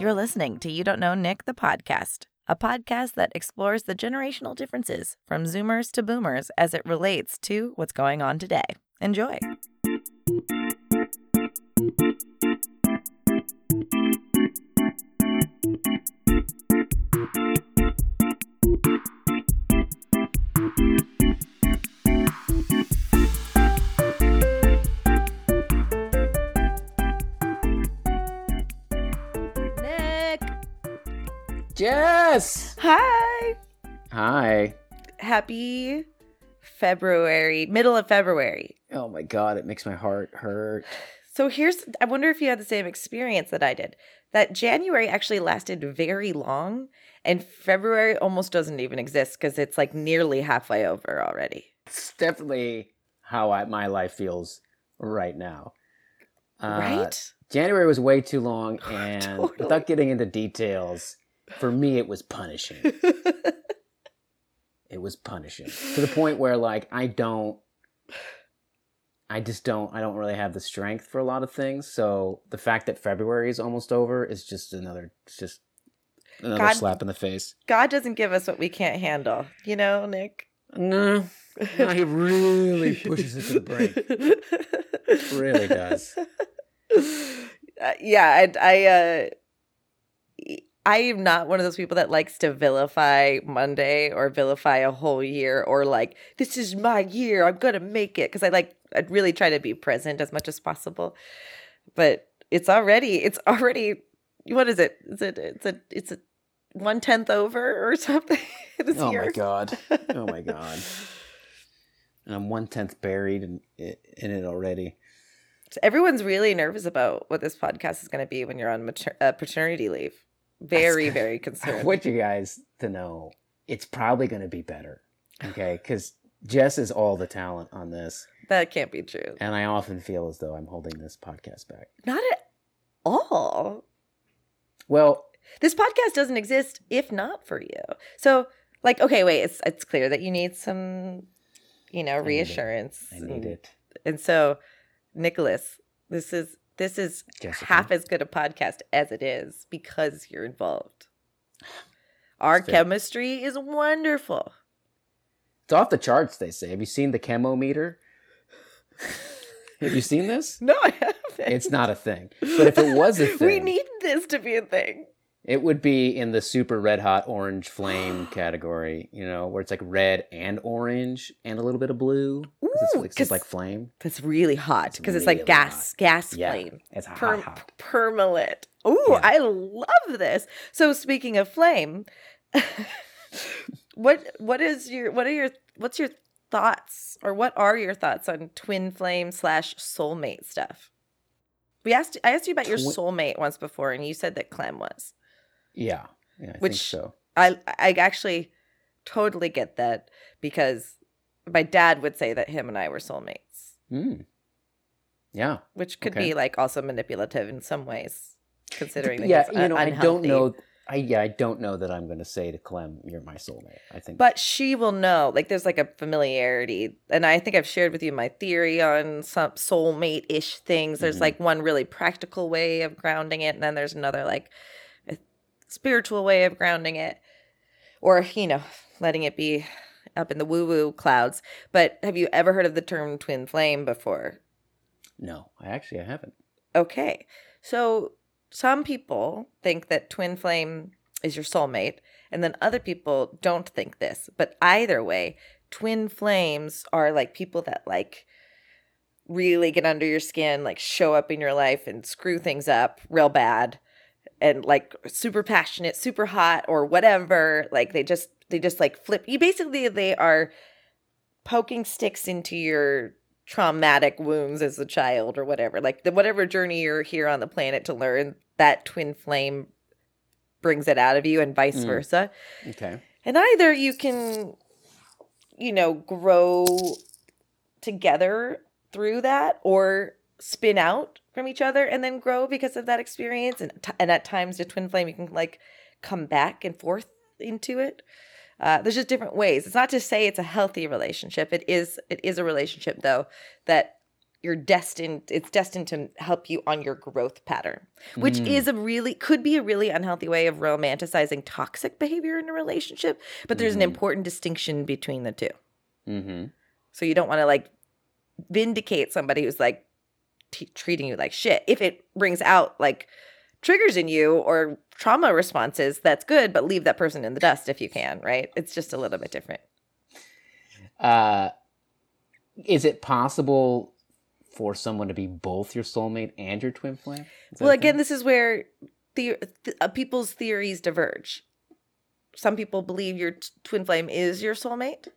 You're listening to You Don't Know Nick, the podcast, a podcast that explores the generational differences from Zoomers to Boomers as it relates to what's going on today. Enjoy. Jess! Hi. Hi. Happy February, middle of February. Oh my god, it makes my heart hurt. So here's I wonder if you had the same experience that I did. That January actually lasted very long and February almost doesn't even exist because it's like nearly halfway over already. It's definitely how I, my life feels right now. Uh, right? January was way too long, and Totally. without getting into details, for me it was punishing. it was punishing to the point where, like, I don't, I just don't, I don't really have the strength for a lot of things. So the fact that February is almost over is just another, it's just another God- slap in the face. God doesn't give us what we can't handle, you know, Nick? No, no, he really pushes it to the brink. Really does. Uh, yeah, I, I, uh, I am not one of those people that likes to vilify Monday or vilify a whole year or like this is my year, I'm gonna make it because I like I really try to be present as much as possible. But it's already, it's already, what is it? Is it? It's a, it's a one tenth over or something. this Oh year. my god! Oh my god! And I'm one tenth buried in in it already. So everyone's really nervous about what this podcast is going to be when you're on mater- uh, paternity leave. Very, That's- very concerned. I want you guys to know it's probably going to be better. Okay, because Jess is all the talent on this, that can't be true. and I often feel as though I'm holding this podcast back. Not at all. Well, This podcast doesn't exist if not for you. So, like, okay, wait, it's it's clear that you need some, you know, need it. reassurance. I need and, it, And so, Nicholas, this is this is Jessica. half as good a podcast as it is because you're involved. Our chemistry is wonderful. It's off the charts. They say. Have you seen the chemo meter? Have you seen this? No, I haven't. It's not a thing. But if it was a thing, we need this to be a thing. It would be in the super red hot orange flame category, you know, where it's like red and orange and a little bit of blue. it's, Ooh, like- it's like flame. That's really hot It's because it's like really gas, gas Yeah. flame. It's hot, Perm- hot. permalit. Ooh, Yeah. I love this. So speaking of flame, what what is your what are your what's your thoughts or what are your thoughts on twin flame slash soulmate stuff? We asked I asked you about your soulmate once before, and you said that Clem was. Yeah, yeah, I think Which- so. I I actually totally get that because my dad would say that him and I were soulmates, Mm. Yeah, which could Okay. be like also manipulative in some ways, considering that yeah. You know, I don't know. I yeah, I don't know that I'm going to say to Clem, "You're my soulmate." I think, But she will know. Like there's like a familiarity. And I think I've shared with you my theory on some soulmate ish things. There's Mhm. like one really practical way of grounding it, and then there's another like spiritual way of grounding it. Or, you know, letting it be up in the woo woo clouds. But have you ever heard of the term twin flame before? no, I actually I haven't. Okay. So some people think that twin flame is your soulmate, and then other people don't think this. But either way, twin flames are like people that like really get under your skin, like show up in your life and screw things up real bad and like super passionate, super hot or whatever. Like they just they just like flip you basically they are poking sticks into your traumatic wounds as a child or whatever. Like the whatever journey you're here on the planet to learn, that twin flame brings it out of you and vice Mm. versa. Okay. And either you can, you know, grow together through that or spin out from each other and then grow because of that experience. And, t- and at times, the twin flame, you can like come back and forth into it. Uh, there's just different ways. It's not to say it's a healthy relationship. It is. It is a relationship though that you're destined it's destined to help you on your growth pattern which Mm. is a really could be a really unhealthy way of romanticizing toxic behavior in a relationship but there's Mhm. an important distinction between the two Mm-hmm. so you don't want to like vindicate somebody who's like t- treating you like shit if it brings out like triggers in you or trauma responses that's good but leave that person in the dust if you can right it's just a little bit different Uh, is it possible for someone to be both your soulmate and your twin flame? Well, again, this is where the, th- uh, people's theories diverge. Some people believe your t- twin flame is your soulmate.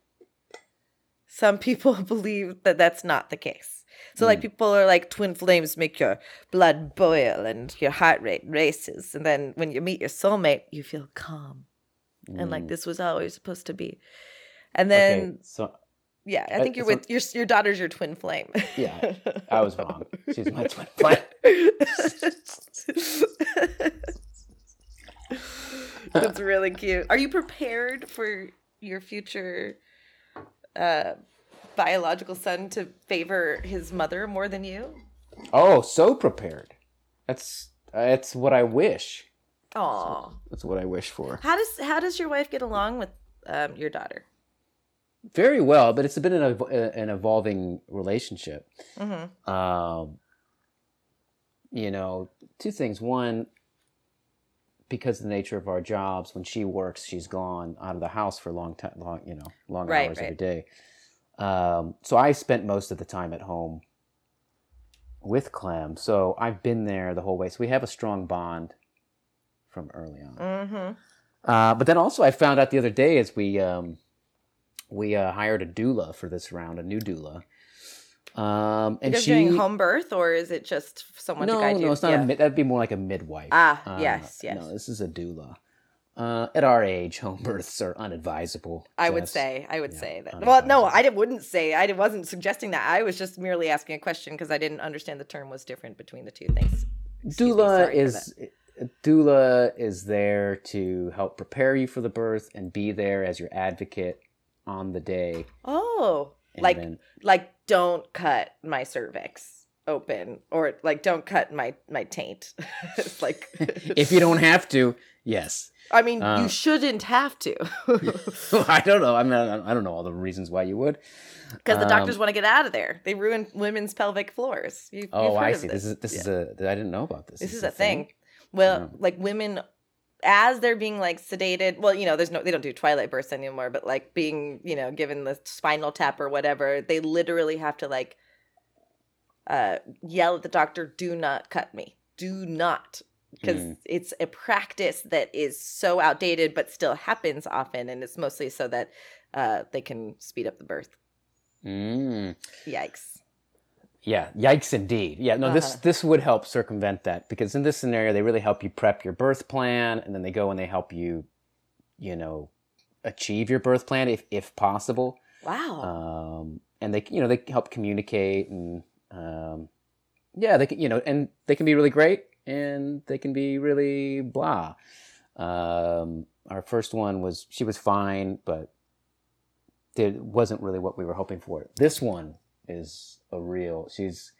Some people believe that that's not the case. So, like, Mm. people are like, twin flames make your blood boil and your heart rate races. And then when you meet your soulmate, you feel calm. And like, Mm. this was always supposed to be. And Okay, then, so yeah, I think you're so- with your, your daughter's your twin flame. Yeah, I was wrong. She's my twin flame. That's really cute. Are you prepared for your future uh, biological son to favor his mother more than you? Oh, so prepared. That's that's what I wish. Oh, That's what I wish for. How does how does your wife get along with um, your daughter? Very well, but it's been an, an evolving relationship. Mm-hmm. um, you know, two things. One, because of the nature of our jobs, when she works, she's gone out of the house for a long time, long, you know, long Right, hours right. every day. Um, so I spent most of the time at home with Clem. So I've been there the whole way. So we have a strong bond from early on. Mm-hmm. Uh, but then also, I found out the other day as we um, we uh, hired a doula for this round, a new doula. Um, and she doing home birth, or is it just someone no, to guide you? no, it's not. Yeah. A that'd be more like a midwife. Ah, yes, yes. No, this is a doula. Uh, at our age, home births are unadvisable. I would say, I would Yeah, say that. Well, no. I wouldn't say. I wasn't suggesting that. I was just merely asking a question because I didn't understand the term was different between the two things. Excuse doula is doula is there to help prepare you for the birth and be there as your advocate on the day. Oh, And like then, like don't cut my cervix open or like don't cut my my taint. it's like if you don't have to, yes. I mean, Uh, you shouldn't have to. I don't know. I mean, I don't know all the reasons why you would. Because the doctors Um, want to get out of there. They ruin women's pelvic floors. You, Oh, I see. This is this Yeah. is a. I didn't know about this. this is a thing. Well, Yeah. like women, as they're being like sedated. Well, you know, there's no, they don't do twilight births anymore. But like being, you know, given the spinal tap or whatever, they literally have to like uh yell at the doctor, "Do not cut me. Do not." Because Mm. it's a practice that is so outdated, but still happens often, and it's mostly so that uh, they can speed up the birth. Mm. Yikes! Yeah, yikes indeed. Yeah, no, this Uh-huh. this would help circumvent that because in this scenario they really help you prep your birth plan and then they go and they help you, you know, achieve your birth plan if if possible. Wow. Um, and they you know they help communicate and um, yeah they can you know and they can be really great and they can be really blah. Um, our first one was she was fine but it wasn't really what we were hoping for. This one is a real. She's.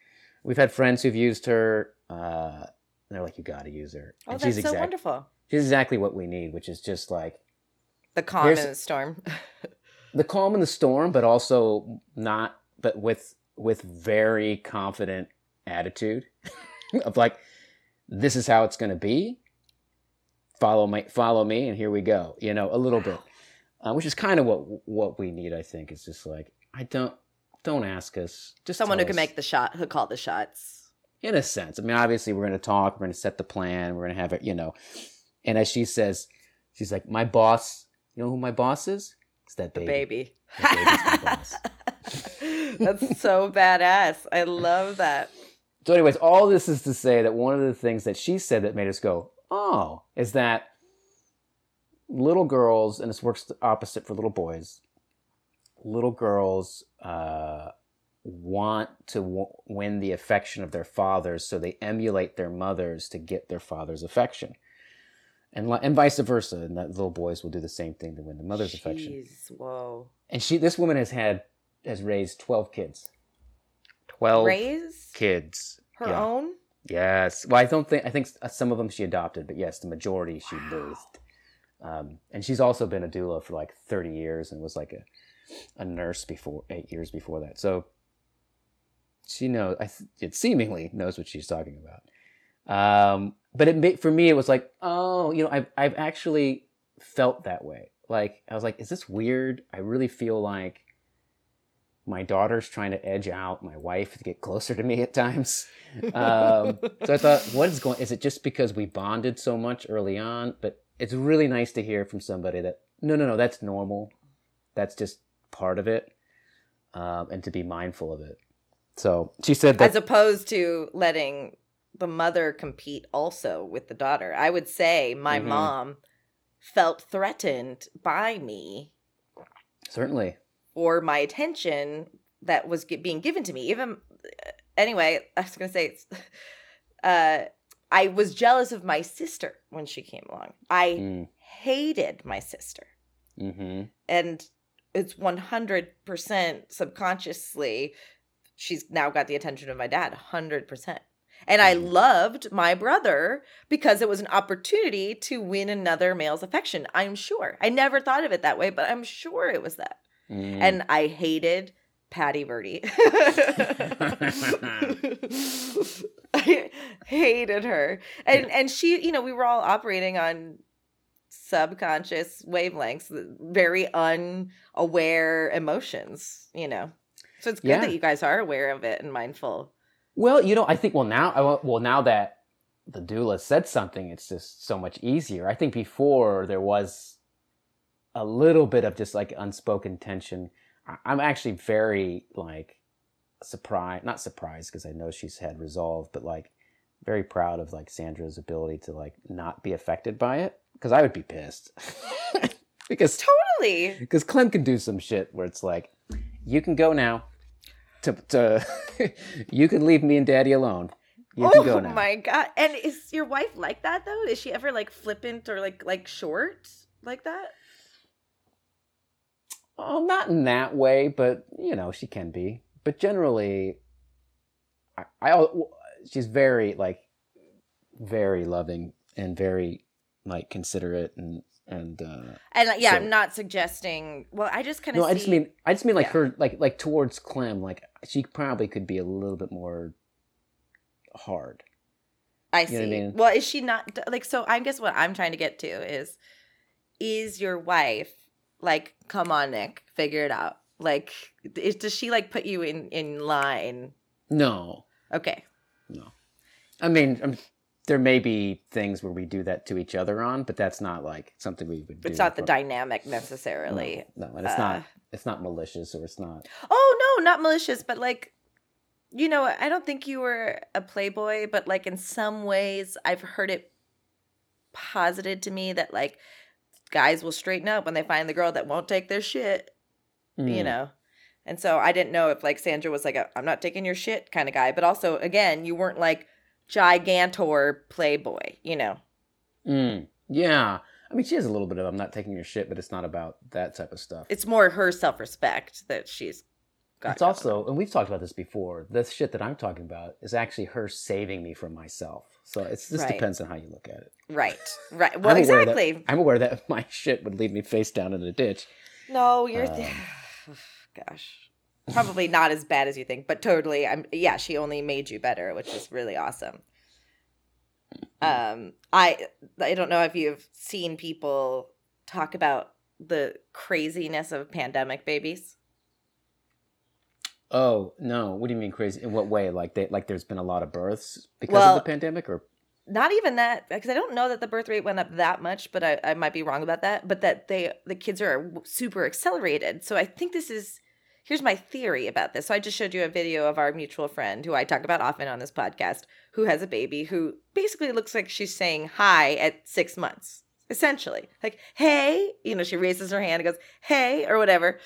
We've had friends who've used her. Uh, and they're like, "You got to use her." oh, and that's she's so wonderful. She's exactly what we need, which is just like The calm in the storm. the calm in the storm, but also not, but with with very confident attitude of like, "This is how it's going to be." Follow me, follow me, and here we go. You know, a little bit, uh, which is kind of what what we need. I think is just like, I don't don't ask us. Just Someone who can make the shot, who call the shots. in a sense. I mean, obviously, we're going to talk. We're going to set the plan. We're going to have it, you know. And as she says, she's like, "My boss. You know who my boss is? It's that The baby." baby. The baby's my boss. That's so badass. I love that. So, anyways, all this is to say that one of the things that she said that made us go, "Oh," is that little girls, and this works the opposite for little boys. Little girls uh, want to w- win the affection of their fathers, so they emulate their mothers to get their father's affection, and and vice versa. And that little boys will do the same thing to win the mother's affection. Jeez, whoa. And she, this woman, has had has raised twelve kids. 12 raise kids. her yeah. own? Yes. Well, I don't think I think some of them she adopted, but yes, the majority she birthed. Um, and she's also been a doula for like 30 years and was like a a nurse before eight years before that. So she knows. I th- it seemingly knows what she's talking about. Um, but it ma- for me, it was like, oh, you know, I've I've actually felt that way. Like I was like, is this weird? I really feel like my daughter's trying to edge out my wife to get closer to me at times. Um, so I thought, what is going? Is it just because we bonded so much early on? But it's really nice to hear from somebody that no, no, no, that's normal. That's just part of it, um, and to be mindful of it. So she said that As opposed to letting the mother compete also with the daughter. I would say my Mhm. mom felt threatened by me certainly. Or my attention that was being given to me. Even anyway, I was gonna say, it's, uh, I was jealous of my sister when she came along. I Mm, hated my sister, mm-hmm. and it's one hundred percent subconsciously. She's now got the attention of my dad, hundred percent. And I Mhm. loved my brother because it was an opportunity to win another male's affection. I'm sure. I never thought of it that way, but I'm sure it was that Mm. and I hated Patty Verdi. I hated her, and and she, you know, we were all operating on subconscious wavelengths, very unaware emotions, you know. So it's good Yeah. that you guys are aware of it and mindful. Well, you know, I think well now, I- well now that the doula said something, it's just so much easier. I think before there was a little bit of just like unspoken tension. I'm actually very like surprised, not surprised because I know she's had resolve, but like very proud of like Sandra's ability to like not be affected by it because I would be pissed because Totally. because Clem can do some shit where it's like, you can go now. To, to you can leave me and Daddy alone. You can go oh now. my god! And is your wife like that though? Is she ever like flippant or like like short like that? Oh, not in that way, but you know she can be. But generally, I, I she's very like very loving and very like considerate and and uh And yeah, So- I'm not suggesting. Well, I just kind of no, I just mean I just mean like Yeah. her like like towards Clem like she probably could be a little bit more hard. I see. you know what I mean? Well, is she not like? So I guess what I'm trying to get to is, is your wife like? Come on, Nick, figure it out. Like, is, does she like put you in in line? No, Okay, No. I mean, um, there may be things where we do that to each other on, but that's not like something we would do. it's not the dynamic necessarily. No, no, and it's uh, not. It's not malicious, or it's not. Oh no, not malicious, but like you know, I don't think you were a playboy, but like in some ways I've heard it posited to me that like guys will straighten up when they find the girl that won't take their shit, you Mm. know. And so I didn't know if like Sandra was like a I'm not taking your shit kind of guy, but also again, you weren't like gigantor playboy, you know. Mm. Yeah, I mean, she has a little bit of. I'm not taking your shit, but it's not about that type of stuff. It's more her self-respect that she's got. It's also, and we've talked about this before. The shit that I'm talking about is actually her saving me from myself. So it's just Right. depends on how you look at it. right. Right. Well, I'm aware that- exactly. I'm aware that my shit would leave me face down in a ditch. No, you're Um, gosh. Probably not as bad as you think, but totally I'm yeah, she only made you better, which is really awesome. Um I I don't know if you've seen people talk about the craziness of pandemic babies. Oh no! What do you mean crazy? In what way? Like they like there's been a lot of births because Well- of the pandemic, or Not even that because I don't know that the birth rate went up that much, but I, I might be wrong about that, but that they the kids are super accelerated. So I think this is here's my theory about this. So I just showed you a video of our mutual friend who I talk about often on this podcast, who has a baby who basically looks like she's saying hi at six months, essentially. Like, hey, you know, she raises her hand and goes, hey, or whatever.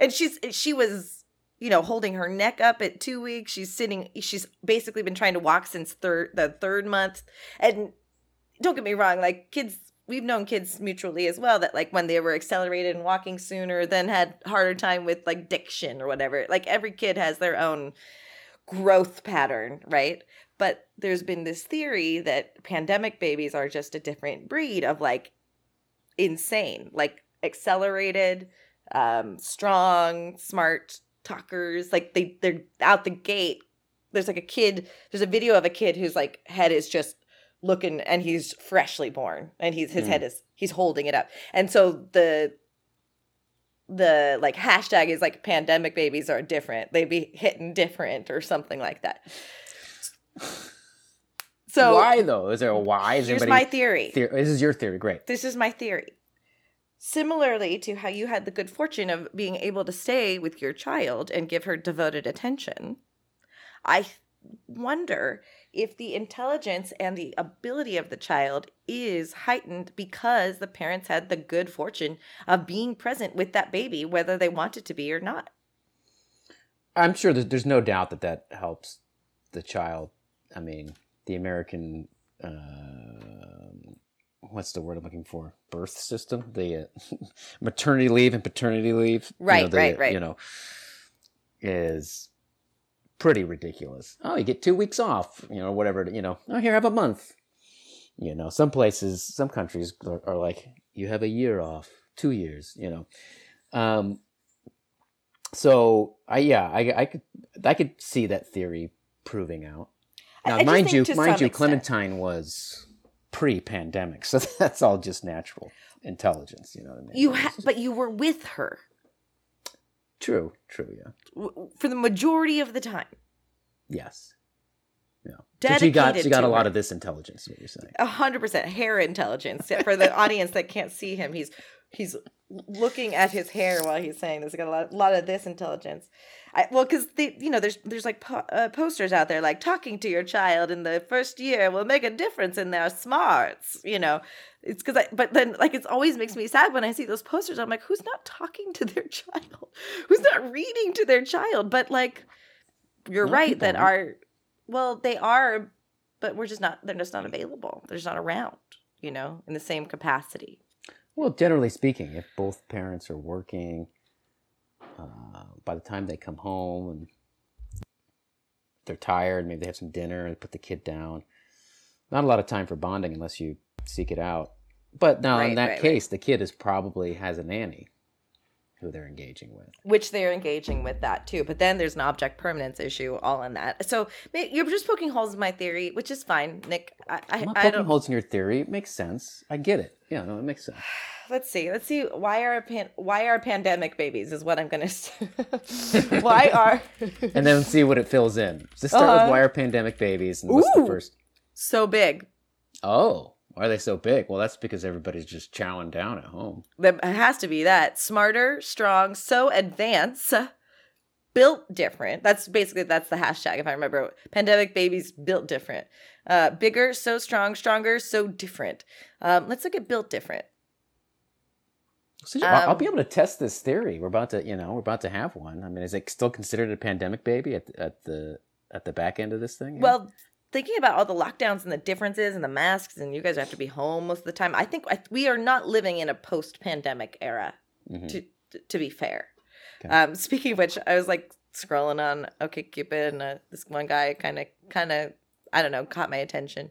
And she's she was, you know, holding her neck up at two weeks. She's sitting, she's basically been trying to walk since third the third month. And don't get me wrong, like kids we've known kids mutually as well that like when they were accelerated and walking sooner then had harder time with like diction or whatever like every kid has their own growth pattern, right? But there's been this theory that pandemic babies are just a different breed of like insane, like accelerated, um, strong, smart talkers. Like they they're out the gate. There's like a kid. There's a video of a kid whose like head is just looking, and he's freshly born, and he's his Mm. head is he's holding it up, and so the the like hashtag is like pandemic babies are different. They be hitting different or something like that. So why though? Is there a why? Is here's my theory. theor- this is your theory. Great. This is my theory. Similarly to how you had the good fortune of being able to stay with your child and give her devoted attention, I wonder if the intelligence and the ability of the child is heightened because the parents had the good fortune of being present with that baby, whether they wanted to be or not. I'm sure there's, there's no doubt that that helps the child. I mean, the American, um what's the word I'm looking for? Birth system, the uh, maternity leave and paternity leave. you know, Right, the, right, right. You know, is pretty ridiculous. Oh, you get two weeks off, you know, whatever. You know, oh, here have a month. You know, some places, some countries are, are like, you have a year off, two years. You know, um, so I yeah, I I could I could see that theory proving out. Now, I mind you, mind you, extent. Clementine was pre-pandemic, so that's all just natural intelligence. You know what I mean? You ha- but you were with her true, true, yeah, for the majority of the time. yes, yeah. So she got she got a lot of this intelligence. What you're saying? A hundred percent hair intelligence. For the audience that can't see him, he's he's looking at his hair while he's saying this. He got a lot, lot of this intelligence. I, well, because they, you know, there's there's like po- uh, posters out there like talking to your child in the first year will make a difference in their smarts. You know, it's because I. But then, like, it always makes me sad when I see those posters. I'm like, who's not talking to their child? Who's not reading to their child? But like, you're No, right that our, well, they are, but we're just not. They're just not available. They're just not around. You know, in the same capacity. Well, generally speaking, if both parents are working, uh, by the time they come home and they're tired, maybe they have some dinner and put the kid down. Not a lot of time for bonding unless you seek it out. But now, in that right, right. case, the kid is probably has a nanny who they're engaging with. which they're engaging with that too. But then there's an object permanence issue all in that. So you're just poking holes in my theory, which is fine, Nick. I, I, I'm not I poking don't. holes in your theory. It makes sense. I get it. Yeah, no, it makes sense. Let's see. Let's see. Why are pan- why are pandemic babies? Is what I'm gonna. say. why are And then see what it fills in. Just start Uh-huh. with why are pandemic babies and what's the first? so big? Oh, why are they so big? Well, that's because everybody's just chowing down at home. There has to be that smarter, strong, so advanced, built different. That's basically that's the hashtag if I remember. Pandemic babies built different, uh, bigger, so strong, stronger, so different. Um, let's look at built different. So yeah, I'll, be Um, able to test this theory. We're about to, you know, we're about to have one. I mean, is it still considered a pandemic baby at at the at the back end of this thing? Well, thinking about all the lockdowns and the differences and the masks, and you guys have to be home most of the time. I think I, we are not living in a post-pandemic era. Mhm. To to be fair, Okay. um, speaking of which, I was like scrolling on OkCupid and uh, this one guy kind of kind of I don't know caught my attention,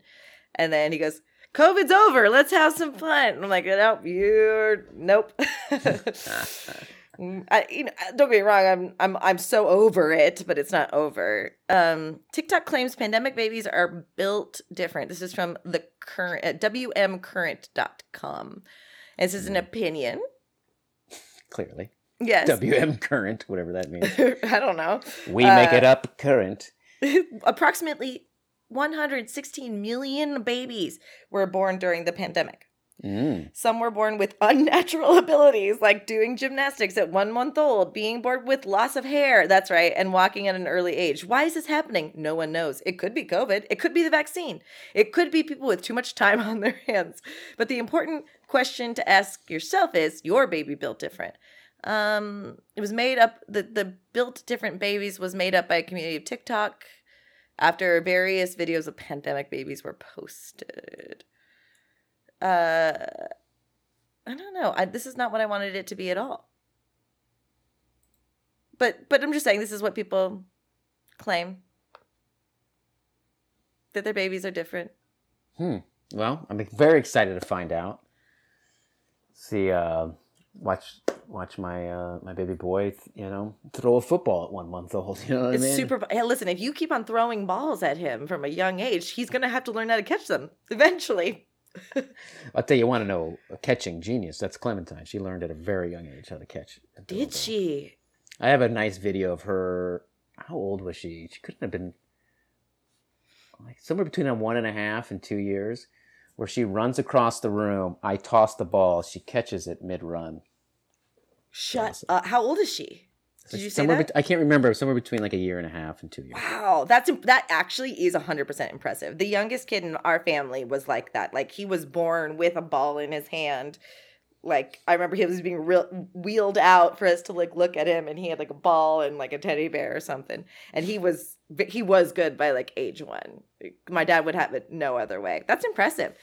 and then he goes. COVID's over. Let's have some fun. And I'm like, nope, you're nope. Mm, I, you know, don't get me wrong. I'm I'm I'm so over it, but it's not over. Um, TikTok claims pandemic babies are built different. This is from the current uh, wmcurrent.com. And this is an opinion. clearly, Yes. WM current, whatever that means. I don't know. We make Uh, it up current. Approximately 116 million babies were born during the pandemic. Mm. Some were born with unnatural abilities, like doing gymnastics at one month old, being born with loss of hair, that's right, and walking at an early age. Why is this happening? No one knows. It could be COVID, it could be the vaccine, it could be people with too much time on their hands. But the important question to ask yourself is your baby built different. Um, it was made up, the, the built different babies was made up by a community of TikTok after various videos of pandemic babies were posted uh i don't know I, this is not what i wanted it to be at all but but i'm just saying this is what people claim that their babies are different. Hmm. Well, I'm very excited to find out. See, uh, watch watch my uh, my baby boy, you know, throw a football at one month old. You know what It's I mean? super. Hey, listen, if you keep on throwing balls at him from a young age, he's gonna have to learn how to catch them eventually. I'll tell you, you want to know a catching genius? That's Clementine. She learned at a very young age how to catch. Did she? I have a nice video of her. How old was she? She couldn't have been like somewhere between a one and a half and two years, where she runs across the room. I toss the ball. She catches it mid run. Shut Awesome. up. How old is she? Did you say that? bet- I can't remember. Somewhere between like a year and a half and two years. Wow, that's that actually is hundred percent impressive. The youngest kid in our family was like that. Like he was born with a ball in his hand. Like I remember he was being real wheeled out for us to like look at him, and he had like a ball and like a teddy bear or something. And he was he was good by like age one. My dad would have it no other way. That's impressive.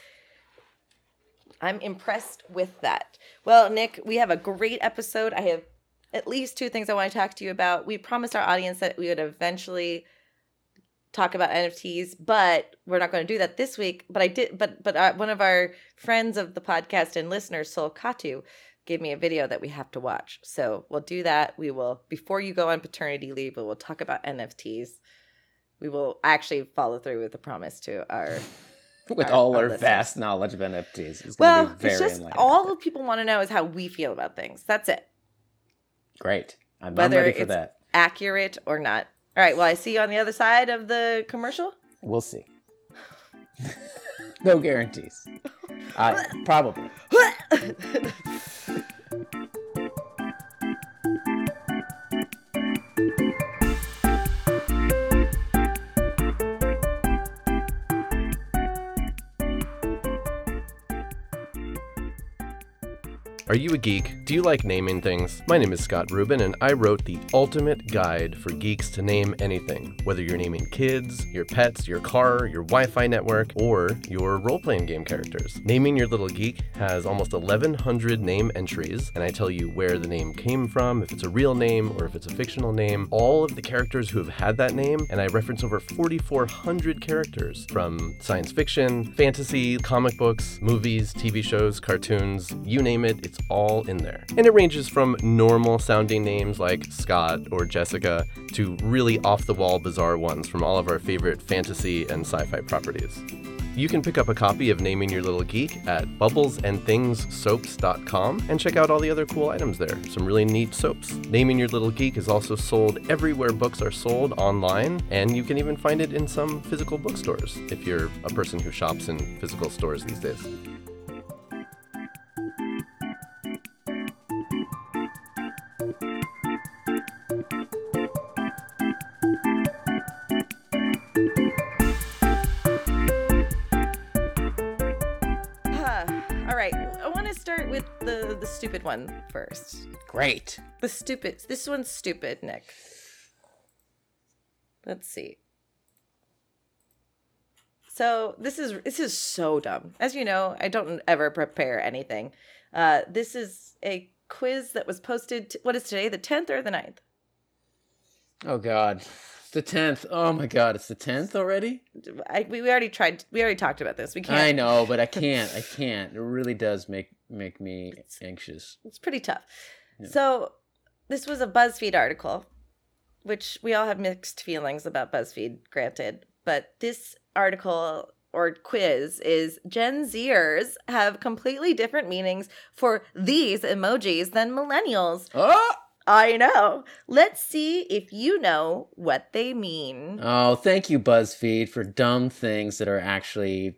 I'm impressed with that. Well, Nick, we have a great episode. I have at least two things I want to talk to you about. We promised our audience that we would eventually talk about NFTs, but we're not going to do that this week. But I did. But but uh, one of our friends of the podcast and listeners, Sol Katu, gave me a video that we have to watch. So we'll do that. We will before you go on paternity leave. We will talk about NFTs. We will actually follow through with the promise to our With Our- all our our, vast knowledge of NFTs, it's well. It's just all people want to know is how we feel about things. That's it. Great. I'm, I'm Whether ready for it's- that. Accurate or not. All right. Well, I see you on the other side of the commercial. We'll see. no guarantees. I probably. Are you a geek? Do you like naming things? My name is Scott Rubin, and I wrote the ultimate guide for geeks to name anything. Whether you're naming kids, your pets, your car, your Wi Fi network, or your role playing game characters. Naming Your Little Geek has almost 1,100 name entries, and I tell you where the name came from, if it's a real name or if it's a fictional name, all of the characters who have had that name, and I reference over 4,400 characters from science fiction, fantasy, comic books, movies, TV shows, cartoons, you name it, it's all in there. And it ranges from normal sounding names like Scott or Jessica to really off the wall bizarre ones from all of our favorite fantasy and sci fi properties. You can pick up a copy of Naming Your Little Geek at bubblesandthingssoaps.com and check out all the other cool items there. Some really neat soaps. Naming Your Little Geek is also sold everywhere books are sold online, and you can even find it in some physical bookstores if you're a person who shops in physical stores these days. With the the stupid one first. Great. The stupid. This one's stupid, Nick. Let's see. So this is this is so dumb. As you know, I don't ever prepare anything. Uh, this is a quiz that was posted. T- what is today? The tenth or the 9th? Oh God. The tenth. Oh my God. It's the tenth already. I, we, we already tried. We already talked about this. We can't. I know, but I can't. I can't. It really does make make me anxious. It's pretty tough. Yeah. So, this was a BuzzFeed article, which we all have mixed feelings about BuzzFeed, granted. But this article or quiz is Gen Zers have completely different meanings for these emojis than millennials. Oh. I know. Let's see if you know what they mean. Oh, thank you, BuzzFeed, for dumb things that are actually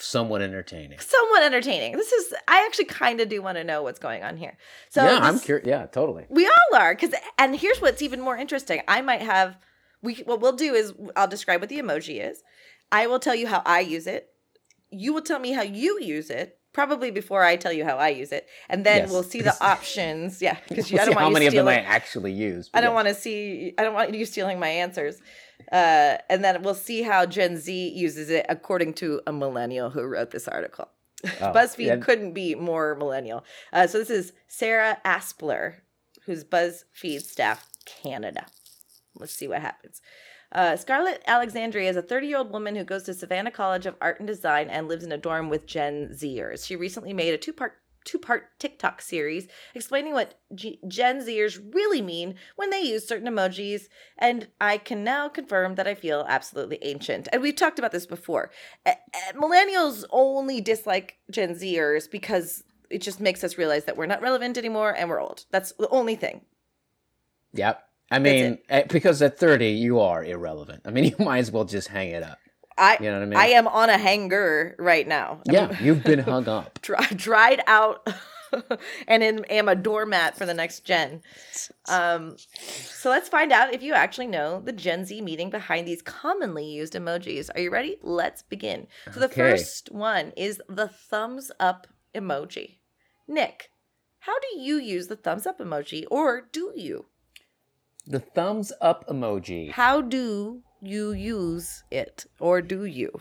somewhat entertaining. Somewhat entertaining. This is, I actually kind of do want to know what's going on here. So, yeah, I'm this- curious. Yeah, totally. We all are, because and here's what's even more interesting. I might have we what we'll do is I'll describe what the emoji is. I will tell you how I use it. You will tell me how you use it. Probably before I tell you how I use it, and then Yes, we'll see the options. Yeah, because We'll I don't want how you many of them I stealing. actually use. I don't want to see. I don't want you stealing my answers. Uh, and then we'll see how Gen Z uses it according to a millennial who wrote this article. Oh, BuzzFeed yeah. couldn't be more millennial. Uh, so this is Sarah Aspler, who's BuzzFeed staff Canada. Let's see what happens. Uh, Scarlett Alexandria is a 30 year old woman who goes to Savannah College of Art and Design and lives in a dorm with Gen Zers. She recently made a two part two part TikTok series explaining what G- Gen Zers really mean when they use certain emojis, and I can now confirm that I feel absolutely ancient. And we've talked about this before. A- a- millennials only dislike Gen Zers because it just makes us realize that we're not relevant anymore and we're old. That's the only thing. Yep. I mean, eh, because at 30, you are irrelevant. I mean, you might as well just hang it up. I You know what I mean? I am on a hanger right now. Yeah, you've been hung up. dry, dried out and in, am a doormat for the next gen. Um, so let's find out if you actually know the Gen Z meaning behind these commonly used emojis. Are you ready? Let's begin. So the Okay. first one is the thumbs up emoji. Nick, how do you use the thumbs up emoji, or do you? The thumbs up emoji. How do you use it, or do you?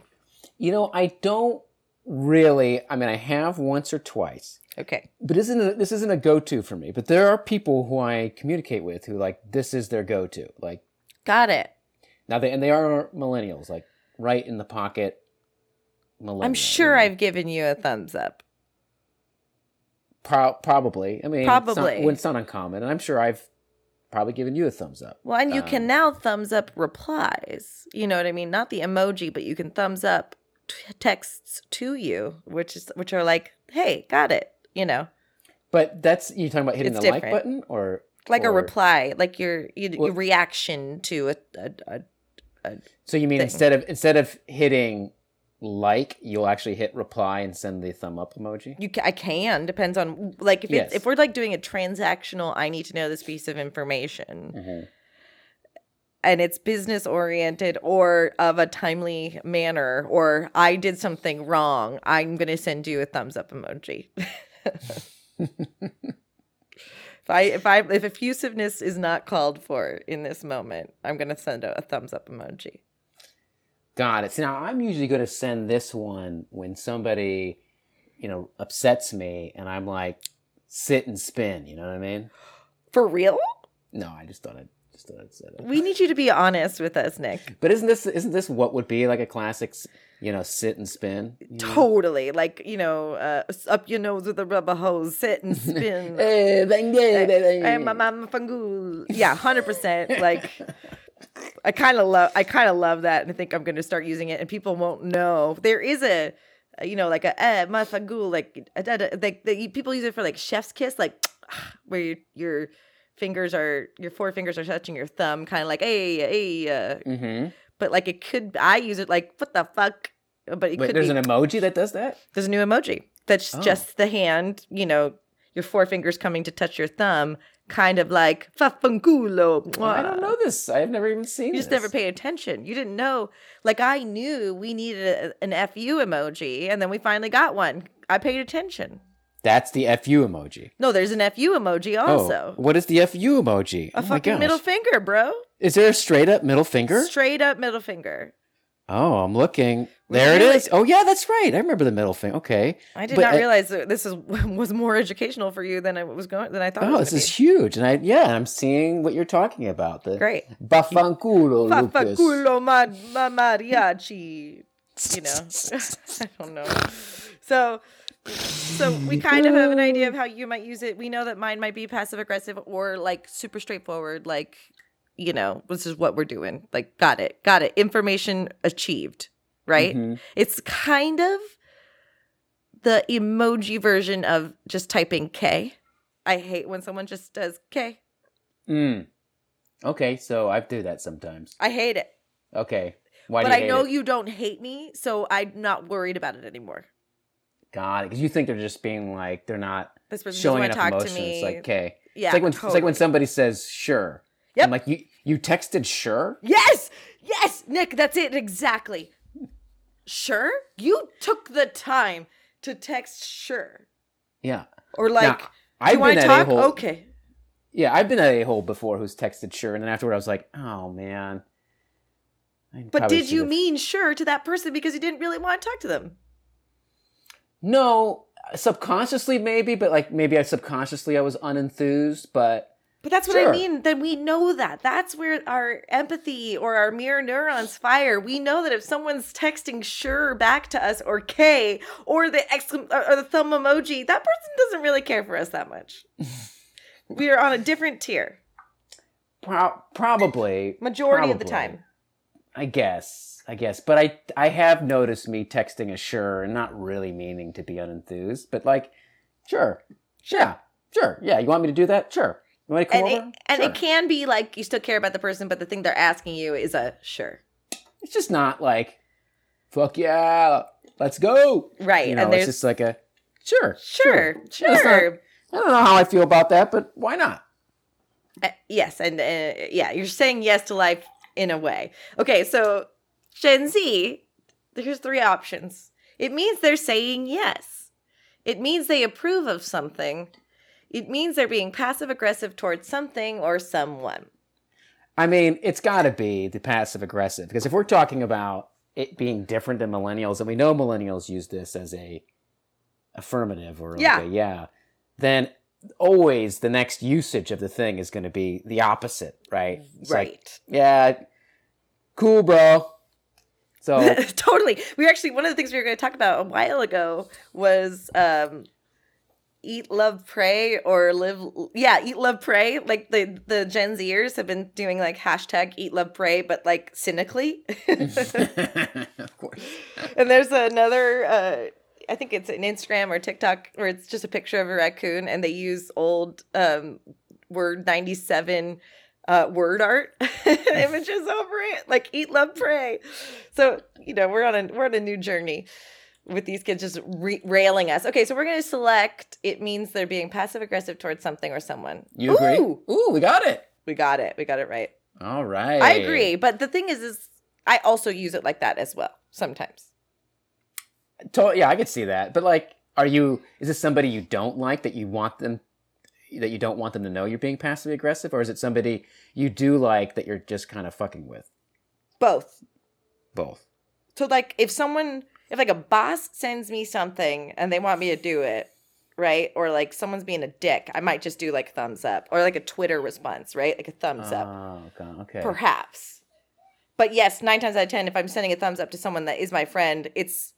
You know, I don't really. I mean, I have once or twice, Okay. but isn't a, this isn't a go-to for me. But there are people who I communicate with who like this is their go-to. Like Got it. now they and they are millennials, like right in the pocket. Millennial, I'm sure? I've given you a thumbs up. Pro- probably. I mean, it's not- Probably. it's not uncommon, and I'm sure I've probably giving you a thumbs up. Well, and you can Um, now thumbs up replies. You know what I mean? Not the emoji, but you can thumbs up t- texts to you, which is which are like, "Hey, got it." You know, But that's you talking about hitting It's the like different. button or like a reply, like your your, your Well- reaction to a, a, a So you mean thing. instead of instead of hitting like, you'll actually hit reply and send the thumb up emoji? you ca- I can depends on like if Yes. it's, if we're like doing a transactional, I need to know this piece of information. Mhm. and it's business oriented or of a timely manner or I did something wrong, I'm going to send you a thumbs up emoji. if I if I if effusiveness is not called for in this moment, I'm going to send a, a thumbs up emoji. Got it. So now I'm usually going to send this one when somebody, you know, upsets me, and I'm like, sit and spin. You know what I mean? For real? No, I just thought I'd just thought I'd say it. We need you to be honest with us, Nick. But isn't this isn't this what would be like a classic, you know, sit and spin? you know? Totally. Like, you know, uh, up your nose with a rubber hose, sit and spin. Eh, bang, bang, bang, bang. Hey, my mama fangul. Yeah, hundred percent. Like, I kind of love. I kind of love that, and I think I'm going to start using it, and people won't know there is a, you know, like a eh, my fangul. Like, uh, like the, people use it for like chef's kiss, like where your your fingers are your four fingers are touching your thumb, kind of like hey hey. Uh, Mhm. but like it could. I use it like what the fuck. But it Wait, could there's be. an emoji that does that. there's a new emoji that's Oh. just the hand. You know, your four fingers coming to touch your thumb, kind of like fafangulo. I don't know this. I've never even seen. You just this. never paid attention. You didn't know. Like I knew we needed a, an FU emoji, and then we finally got one. I paid attention. That's the fu emoji. No, there's an FU emoji oh, also. Oh, what is the fu emoji? A oh fucking middle finger, bro. Is there a straight up middle finger? Straight up middle finger. Oh, I'm looking. There it is. Oh yeah, that's right. I remember the middle finger. Okay. I did But not I- realize that this is was more educational for you than I was going than I thought. it Oh, was this is huge, and I yeah, I'm seeing what you're talking about. The be. great. Bafanculo, Lucas. Fafaculo ma, ma mariachi. You know, I don't know. So, so we kind of have an idea of how you might use it. We know that mine might be passive aggressive or like super straightforward. Like, you know, this is what we're doing. Like, got it, got it. Information achieved. Right. Mhm. It's kind of the emoji version of just typing K. I hate when someone just does K. Mm. Okay, so I do that sometimes. I hate it. Okay. Why but do you I know it? you don't hate me, so I'm not worried about it anymore. Got it. because you think they're just being like they're not showing enough emotion. to me. It's like okay. yeah, it's like when it's like when somebody says sure. Yep. I'm like you you texted sure. Yes, yes, Nick, that's it exactly. Sure, you took the time to text sure, Yeah. or like, now, do you I've want been to talk? hole. Okay, Yeah, I've been at a hole before who's texted sure, and then afterward I was like, oh man. I but did you should've- mean sure to that person because you didn't really want to talk to them? No, subconsciously maybe, but like maybe I subconsciously I was unenthused, but But that's what I mean. Then we know that. That's where our empathy or our mirror neurons fire. We know that if someone's texting sure back to us or K or the exclam- or the thumb emoji, that person doesn't really care for us that much. we are on a different tier Pro- probably majority of the time. I guess. I guess. But I I have noticed me texting a sure and not really meaning to be unenthused, but like, sure. Yeah. Sure. Yeah. You want me to do that? Sure. You want come And it, and Sure. it can be like you still care about the person, but the thing they're asking you is a sure. It's just not like, fuck yeah, let's go. Right. You know, and it's just like a sure. sure, it's sure. not- I don't know how I feel about that, but why not? Uh, yes, and uh, yeah, you're saying yes to life in a way. Okay, so Gen Z, there's three options. It means they're saying yes. It means they approve of something. It means they're being passive aggressive towards something or someone. I mean, it's got to be the passive aggressive because if we're talking about it being different than millennials, and we know millennials use this as a affirmative or like Yeah. a yeah, then always the next usage of the thing is going to be the opposite, right? It's like, right. yeah, cool, bro. So totally. We were actually one of the things we were going to talk about a while ago was um eat love pray or live yeah eat love pray. Like the the gen zers have been doing like hashtag eat love pray but like cynically. Of course. and there's another uh i think it's an instagram or tiktok where it's just a picture of a raccoon and they use old um word 97 uh word art images over it. Like eat love pray. So you know we're on a we're on a new journey with these kids just re- railing us okay so we're going to select it means they're being passive aggressive towards something or someone You agree? Ooh, Ooh, we got it. we got it we got it right All right. i agree but the thing is is i also use it like that as well sometimes To- yeah, I could see that. But like, are you? Is this somebody you don't like that you want them? That you don't want them to know you're being passively aggressive, or is it somebody you do like that you're just kind of fucking with? both Both. So like if someone if like a boss sends me something and they want me to do it, right? Or like someone's being a dick, I might just do like thumbs up or like a Twitter response, right? Like a thumbs up. Oh, okay. okay. Perhaps. But yes, 9 times out of 10 if I'm sending a thumbs up to someone that is my friend, it's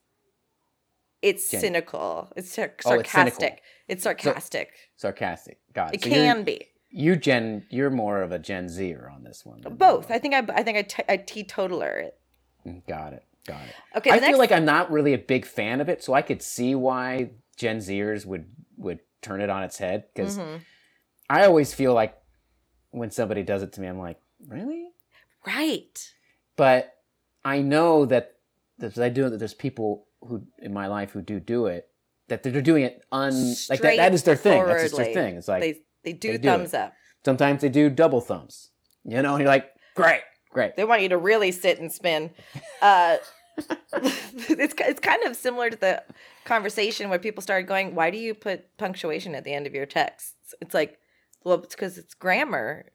it's Gen- cynical. It's sar- Oh, it's cynical. sarcastic. It's sarcastic. Sarcastic. God. it. So can be. You Gen, you're more of a Gen Zer on this one. Both. I think I I think I, t- I teetotaler it. Mm, got it. Okay, I feel like I'm not really a big fan of it, so I could see why Gen Zers would would turn it on its head because Mhm. I always feel like when somebody does it to me, I'm like, really? Right. But I know that I do that. There's people who in my life who do do it. That they're doing it un like that. That is their thing. That's just their thing. It's like they they do they do thumbs it. up. sometimes they do double thumbs. You know, and you're like, great, great. They want you to really sit and spin. Uh, it's it's kind of similar to the conversation where people started going, "Why do you put punctuation at the end of your texts?" It's like, well, it's because it's grammar.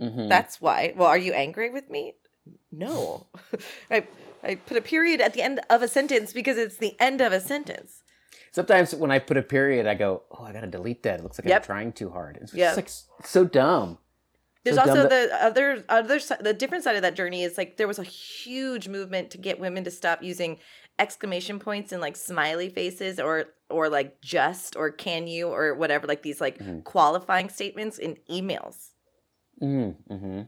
Mhm. That's why. Well, are you angry with me? No, I I put a period at the end of a sentence because it's the end of a sentence. Sometimes when I put a period, I go, "Oh, I gotta delete that. It looks like Yep. I'm trying too hard." It's Yep. just like so dumb. There's So also the other other the different side of that journey is like there was a huge movement to get women to stop using exclamation points and like smiley faces or or like just or can you or whatever like these like Mhm. qualifying statements in emails. Mm-hmm. Mm-hmm.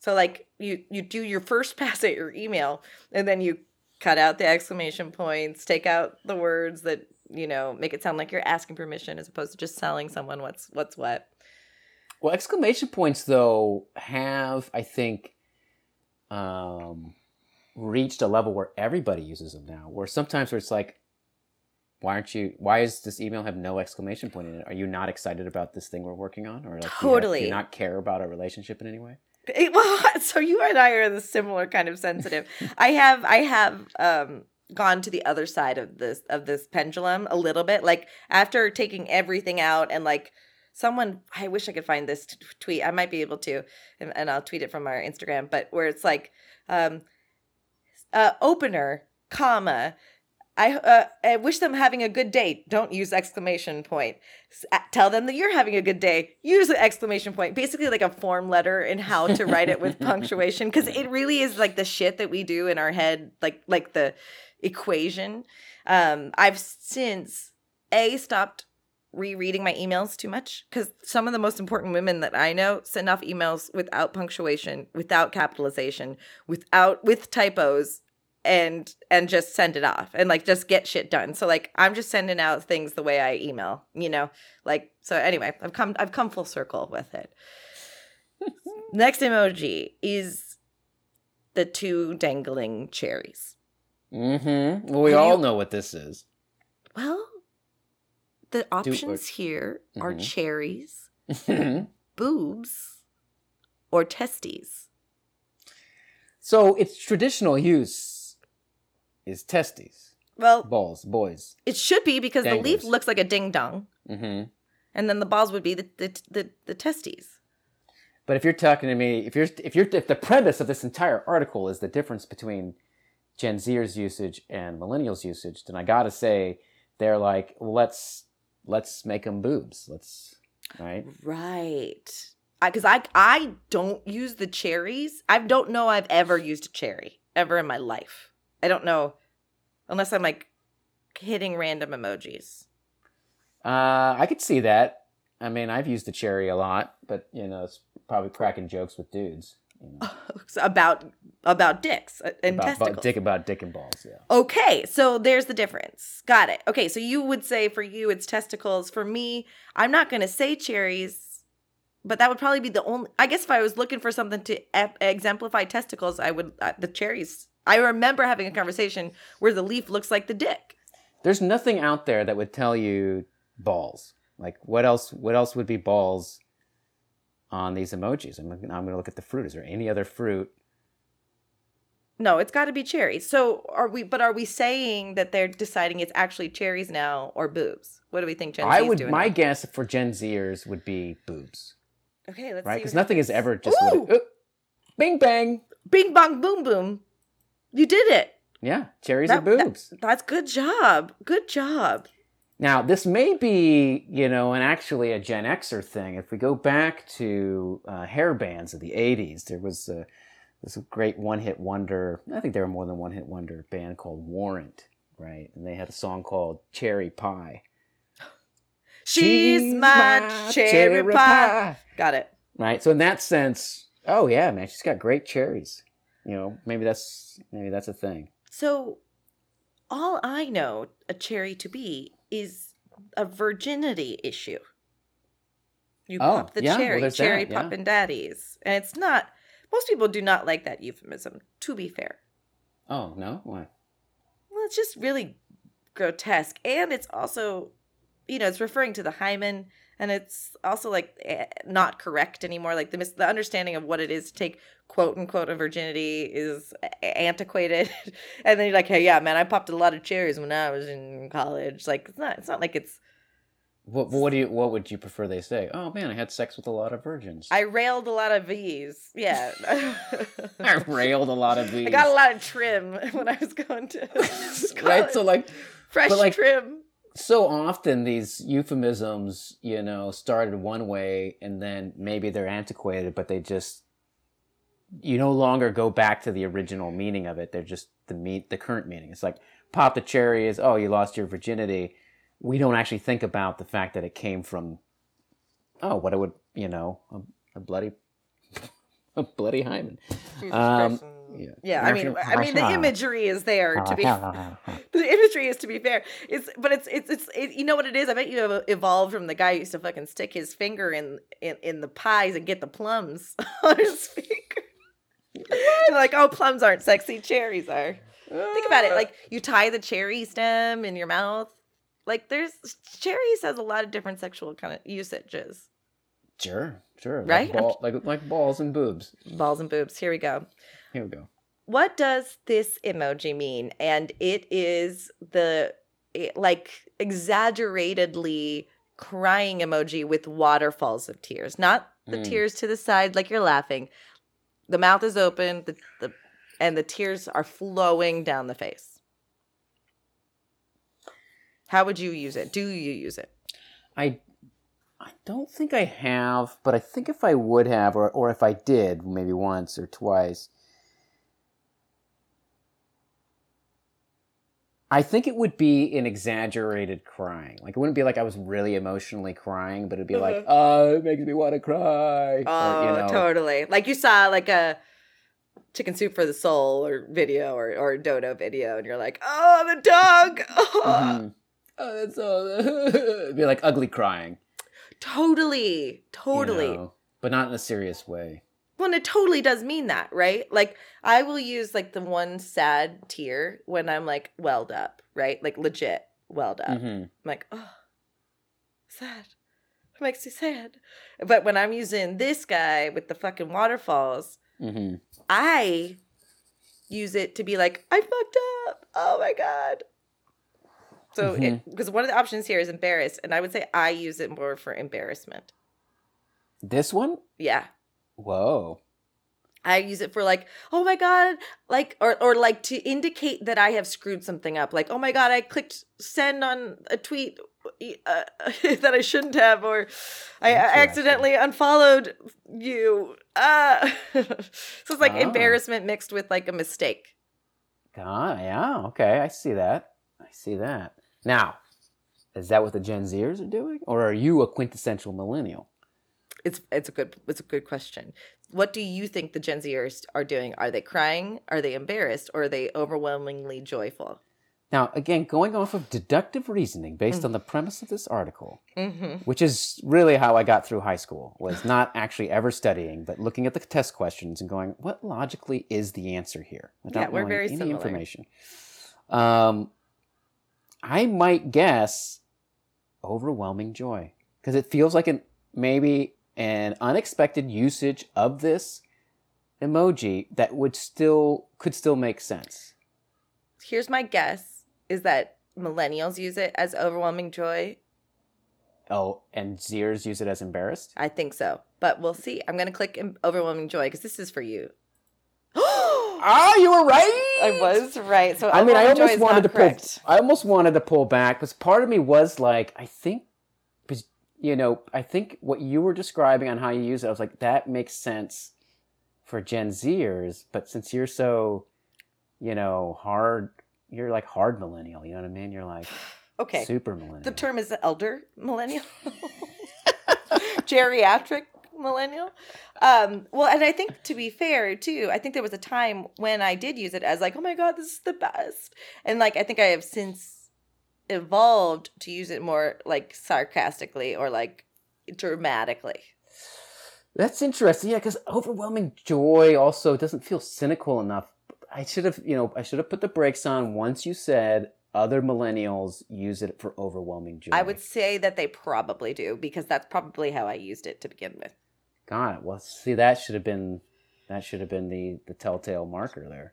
So like you you do your first pass at your email and then you cut out the exclamation points, take out the words that you know make it sound like you're asking permission as opposed to just telling someone what's what's what. Well, exclamation points though have, I think, um, reached a level where everybody uses them now. Where sometimes where it's like, why aren't you? Why does this email have no exclamation point in it? Are you not excited about this thing we're working on, or like, do you have- do Totally. you not care about our relationship in any way? It- well, so you and I are the similar kind of sensitive. I have I have um gone to the other side of this of this pendulum a little bit. Like after taking everything out and like someone I wish I could find this t- tweet. I might be able to and, and I'll tweet it from our Instagram, but where it's like um uh opener, comma I uh, I wish them having a good day. Don't use exclamation point. Tell them that you're having a good day. Use an exclamation point. Basically, like a form letter in how to write it with punctuation, because it really is like the shit that we do in our head, like like the equation. Um, I've since a stopped rereading my emails too much because some of the most important women that I know send off emails without punctuation, without capitalization, without with typos, and and just send it off and like just get shit done. So like I'm just sending out things the way I email, you know? Like so anyway, I've come I've come full circle with it. Next emoji is the two dangling cherries. Mm-hmm. Well, we Have all you- know what this is. Well, the options here are Mhm. cherries, boobs, or testes. So its traditional use is testes, Well, balls, boys. it should be because the leaf looks like a ding dong, Mm-hmm. and then the balls would be the the the, the testes. But if you're talking to me, if you're if you're if the premise of this entire article is the difference between Gen Zers usage and millennials usage, then I gotta say they're like, let's let's make them boobs. Let's right. Right. Because I, I don't use the cherries. I don't know I've ever used a cherry ever in my life. I don't know, unless I'm like hitting random emojis. Uh, I could see that. I mean, I've used the cherry a lot, but you know, it's probably cracking jokes with dudes. You know, about about dicks uh, and about, testicles. about dick about dick and balls. Yeah. Okay, so there's the difference. Got it. Okay, so you would say for you it's testicles. For me, I'm not going to say cherries, but that would probably be the only. I guess if I was looking for something to ep- exemplify testicles, I would uh, the cherries. I remember having a conversation where the leaf looks like the dick. There's nothing out there that would tell you balls. Like what else? What else would be balls on these emojis? I'm, I'm going to look at the fruit. Is there any other fruit? No, it's got to be cherries. So are we? But are we saying that they're deciding it's actually cherries now or boobs? What do we think Gen I would. doing? My now? guess for Gen Zers would be boobs, okay, let's right? Because nothing is ever just. Ooh! oh, bing bang. Bing bong boom boom. You did it. Yeah, cherries That- that- boobs. That's good job. Good job. Now, this may be, you know, and actually a Gen Xer thing. If we go back to uh, hair bands of the 80s, there was a, this great one hit wonder. I think there were more than one hit wonder band called Warrant, right? And they had a song called Cherry Pie. She's, my, cherry, pie. Got it. Right? So, in that sense, oh, yeah, man, she's got great cherries. You know, maybe that's maybe that's a thing. So, all I know a cherry to be is a virginity issue. You Oh, pop the yeah, well, cherry, there's cherry that, yeah. poppin' daddies. And it's not, most people do not like that euphemism, to be fair. Oh, no? Why? Well, it's just really grotesque. And it's also, you know, it's referring to the hymen and it's also like eh, not correct anymore. Like the, mis- the understanding of what it is to take quote unquote a virginity is a- antiquated. and then you're like, hey, yeah, man, I popped a lot of cherries when I was in college. Like it's not, it's not like it's, What, what do you? What would you prefer they say? Oh man, I had sex with a lot of virgins. I railed a lot of V's. Yeah. I railed a lot of these. I got a lot of trim when I was going to right. So like, fresh like- trim. So often these euphemisms, you know, started one way and then maybe they're antiquated, but they just you no longer go back to the original meaning of it. They're just the meat, the current meaning. It's like pop the cherry is oh you lost your virginity. We don't actually think about the fact that it came from oh what it would you know a, a bloody a bloody hymen. Um, yeah. Yeah, I mean, I mean, the imagery is there to be. the imagery is to be fair. It's, but it's, it's, it's, it, you know what it is. I bet you have evolved from the guy who used to fucking stick his finger in, in, in the pies and get the plums on his finger. Like, oh, plums aren't sexy, cherries are. Think about it. Ah. Like you tie the cherry stem in your mouth. Like there's cherries has a lot of different sexual kind of usages. Sure, sure. Right? Like, ball, like like balls and boobs. Balls and boobs. Here we go. Here we go. what does this emoji mean? And it is the like exaggeratedly crying emoji with waterfalls of tears, not the Mm. tears to the side like you're laughing. The mouth is open, the, the and the tears are flowing down the face. How would you use it? Do you use it? I I don't think I have, but I think if I would have, or or if I did, maybe once or twice, I think it would be an exaggerated crying. Like it wouldn't be like I was really emotionally crying, but it'd be like, Mhm. oh, it makes me want to cry. Oh, or, you know, totally. Like you saw like a chicken soup for the soul or video or or dodo video, and you're like, oh, the dog. Oh. mhm. Oh, that's so. it'd be like ugly crying. Totally, you totally. know, but not in a serious way. Well, and it totally does mean that, right? Like I will use like the one sad tear when I'm like welled up, right? Like legit welled up. Mhm. I'm like, oh, sad. It makes me sad. But when I'm using this guy with the fucking waterfalls, Mhm. I use it to be like, I fucked up. Oh my god. So, because one of the options here is embarrassed, and I would say I use it more for embarrassment. This one? Yeah, Whoa. I use it for like, oh my god, like, or or like to indicate that I have screwed something up. Like, oh my god, I clicked send on a tweet uh, that I shouldn't have, or I accidentally unfollowed you. Uh. so it's like Oh. embarrassment mixed with like a mistake. Ah, yeah. Okay, I see that. I see that. Now, is that what the Gen Zers are doing, or are you a quintessential millennial? It's it's a good it's a good question. What do you think the Gen Zers are doing? Are they crying? Are they embarrassed? Or are they overwhelmingly joyful? Now, again, going off of deductive reasoning based on the premise of this article, Mm-hmm. which is really how I got through high school, was not actually ever studying, but looking at the test questions and going, what logically is the answer here? Yeah, we're very any similar. information. Um, I might guess overwhelming joy because it feels like an maybe an unexpected usage of this emoji that would still could still make sense. Here's my guess: is that millennials use it as overwhelming joy. Oh, and Zers use it as embarrassed. I think so, but we'll see. I'm gonna click em- overwhelming joy because this is for you. Ah, you were right. I was right. So I mean, I almost wanted not to pull. I almost wanted to pull back because part of me was like, I think, because you know, I think what you were describing on how you use it, I was like, that makes sense for Gen Zers. But since you're so, you know, hard, you're like hard millennial. You know what I mean? You're like Okay, super millennial. the term is elder millennial, geriatric millennial. Um, well, and I think to be fair too, I think there was a time when I did use it as like, oh my god, this is the best, and like I think I have since evolved to use it more like sarcastically or like dramatically. That's interesting. Yeah, because overwhelming joy also doesn't feel cynical enough. I should have, you know, I should have put the brakes on once you said other millennials use it for overwhelming joy. I would say that they probably do because that's probably how I used it to begin with. God, well, see, that should have been that should have been the the telltale marker there.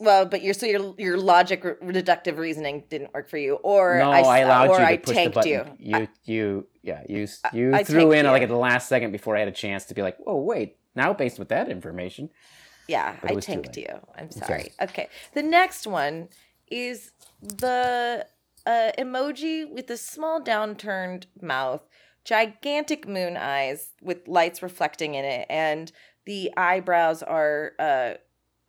Well, but your so your your logic deductive reasoning didn't work for you, or no, I, I, allowed or you to I push the tanked button. you. You, you, yeah, you, you I threw in like at the last second before I had a chance to be like, oh wait, now based with that information, Yeah, I tanked you. I'm sorry. Okay. The next one is the uh, emoji with the small downturned mouth, gigantic moon eyes with lights reflecting in it, and the eyebrows are uh,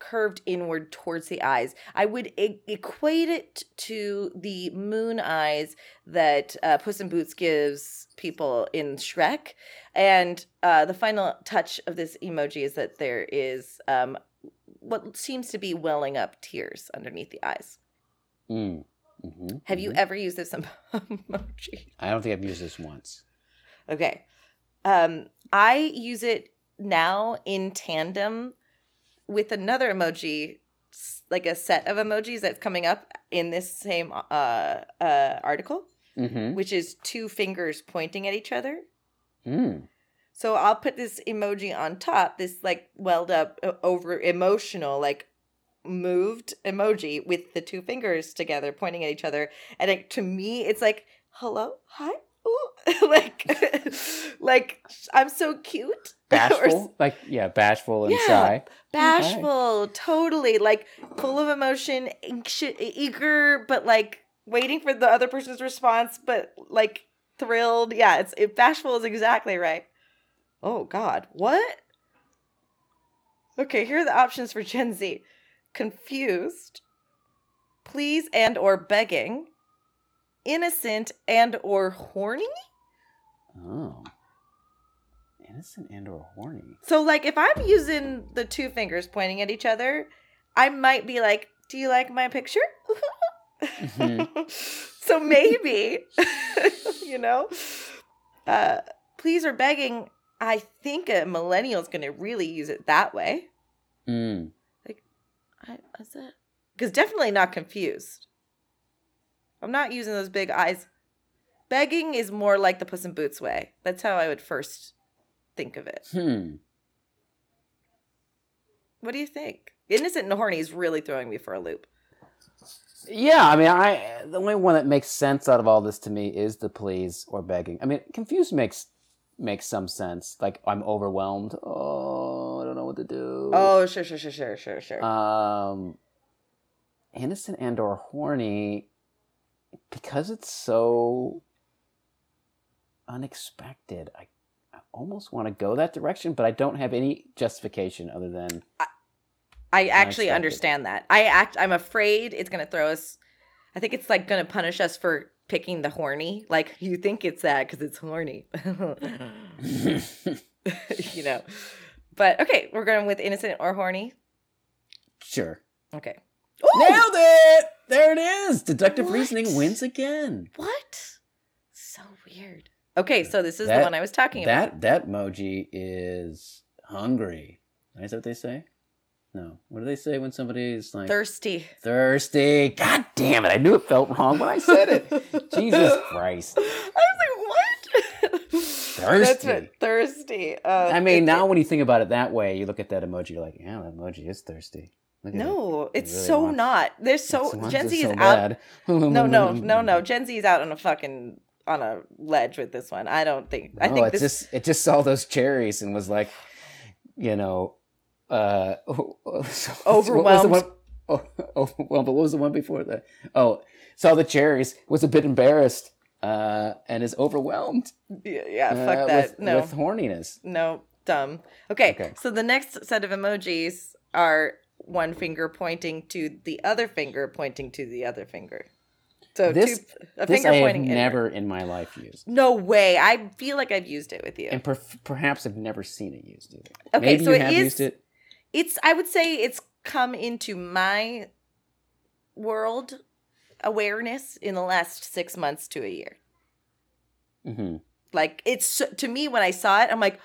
curved inward towards the eyes. I would e- equate it to the moon eyes that uh, Puss in Boots gives people in Shrek. And uh, the final touch of this emoji is that there is um, what seems to be welling up tears underneath the eyes. mm. hmm Have you ever used this emoji? I don't think I've used this once. Okay. Um, I use it now in tandem with another emoji, like a set of emojis that's coming up in this same uh, uh, article, Mm-hmm. which is two fingers pointing at each other. Mm. So I'll put this emoji on top, this like welled up, over emotional, like moved emoji with the two fingers together pointing at each other. And it, to me, it's like, hello, hi. like, like I'm so cute. Or Bashful, like yeah, bashful and Yeah. shy. bashful, totally like full of emotion, anxious, eager, but like waiting for the other person's response, but like thrilled. Yeah, it's it, bashful is exactly right. Oh God, what? Okay, here are the options for Gen Z: confused, please and or begging, innocent and or horny. Oh. Innocent and or horny. So, like, if I'm using the two fingers pointing at each other, I might be like, "Do you like my picture?" Mhm. so maybe, you know, uh, please or begging. I think a millennial's going to really use it that way. Mm. I, is that? Because definitely not confused. I'm not using those big eyes. Begging is more like the Puss in Boots way. That's how I would first think of it. Hmm. What do you think? Innocent and horny is really throwing me for a loop. Yeah, I mean, I the only one that makes sense out of all this to me is the please or begging. I mean, confused makes makes some sense. Like I'm overwhelmed. Oh, I don't know what to do. Oh, sure, sure, sure, sure, sure, sure. Um, innocent and or horny, because it's so unexpected. I, I almost want to go that direction, but I don't have any justification other than I actually Unexpected. understand that. I act. I'm afraid it's gonna throw us. I think it's like gonna punish us for picking the horny. Like you think it's that because it's horny, you know. But okay, we're going with innocent or horny. sure. Okay. Nailed it! There it is. Deductive What? reasoning wins again. What? So weird. Okay, so this is the one I was talking about. That that emoji is hungry. Is that what they say? No. What do they say when somebody's like Thirsty. thirsty? God damn it! I knew it felt wrong when I said it. Jesus Christ! I was like, what? Thirsty. That's Thirsty. what thirsty. Uh, I mean, now when you think about it that way, you look at that emoji, you're like, yeah, that emoji is thirsty. It. No, it's really so wants- not. There's so Gen Z is so out. No, no, no, no. Gen Z is out on a fucking on a ledge with this one. I don't think. I think it this. just it just saw those cherries and was like, you know, uh, Overwhelmed. What was the one, oh, overwhelmed. But what was the one before that? Oh, saw the cherries, was a bit embarrassed, uh, and is overwhelmed. yeah, yeah, uh, fuck that. With, no, with horniness. no, dumb. Okay, Okay. so the next set of emojis are one finger pointing to the other finger pointing to the other finger. So This- two, a This finger I have pointing. inward. never in my life used, No way. I feel like I've used it with you. and per- perhaps I've never seen it used either. Okay, Maybe so you it have is- used it. it's i would say it's come into my world awareness in the last six months to a year hmm like it's to me when i saw it i'm like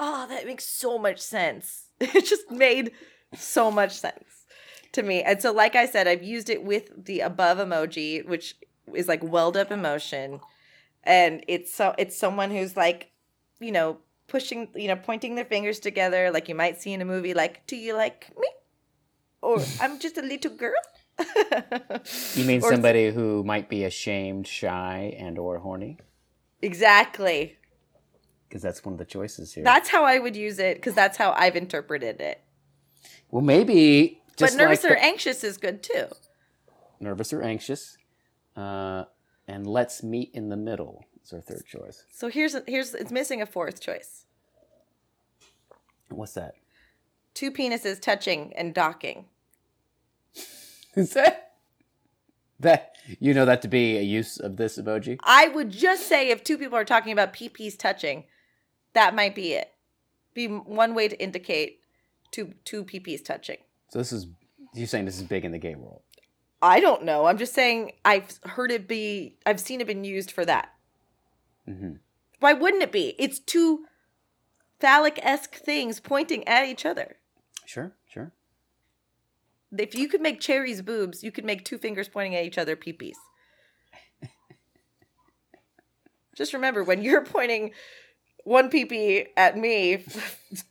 oh that makes so much sense it just made so much sense to me. And so like i said i've used it with the above emoji which is like welled up emotion. And it's so it's someone who's like you know pushing you know pointing their fingers together like you might see in a movie like do you like me? Or i'm just a little girl? You mean Or- somebody who might be ashamed, shy, and or horny? exactly. Because that's one of the choices here. that's how i would use it because that's how i've interpreted it well, maybe just but nervous like or the- anxious is good too nervous or anxious, uh, and let's meet in the middle is our third choice. so here's here's it's missing a fourth choice What's that? two penises touching and docking Is that that you know that to be a use of this emoji? I would just say if two people are talking about PPs touching, that might be it. Be one way to indicate two two PPs touching. So this is you're saying this is big in the gay world. I don't know. I'm just saying I've heard it be I've seen it been used for that. hmm Why wouldn't it be? It's two phallic esque things pointing at each other. Sure, sure. If you could make cherries boobs, you could make two fingers pointing at each other peepees. Just remember when you're pointing one peepee at me,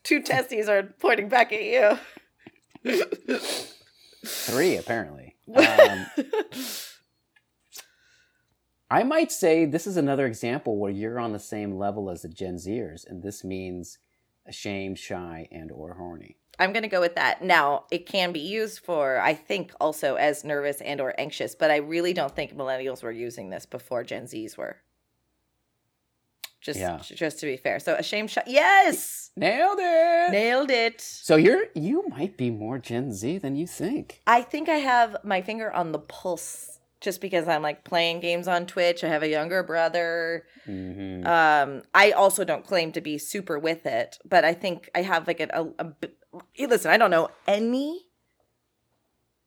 two testes are pointing back at you. Three apparently. Um, I might say this is another example where you're on the same level as the Gen Zers, and this means ashamed, shy, and or horny. I'm gonna go with that. Now it can be used for, I think, also as nervous and or anxious, but I really don't think millennials were using this before Gen Zs were. Just, Yeah. just to be fair. So a shame shot. Yes, Nailed it. nailed it. So you're you might be more Gen Z than you think. I think I have my finger on the pulse, just because I'm like playing games on Twitch. I have a younger brother. Mm-hmm. Um, I also don't claim to be super with it, but I think I have like a, a, a listen. I don't know any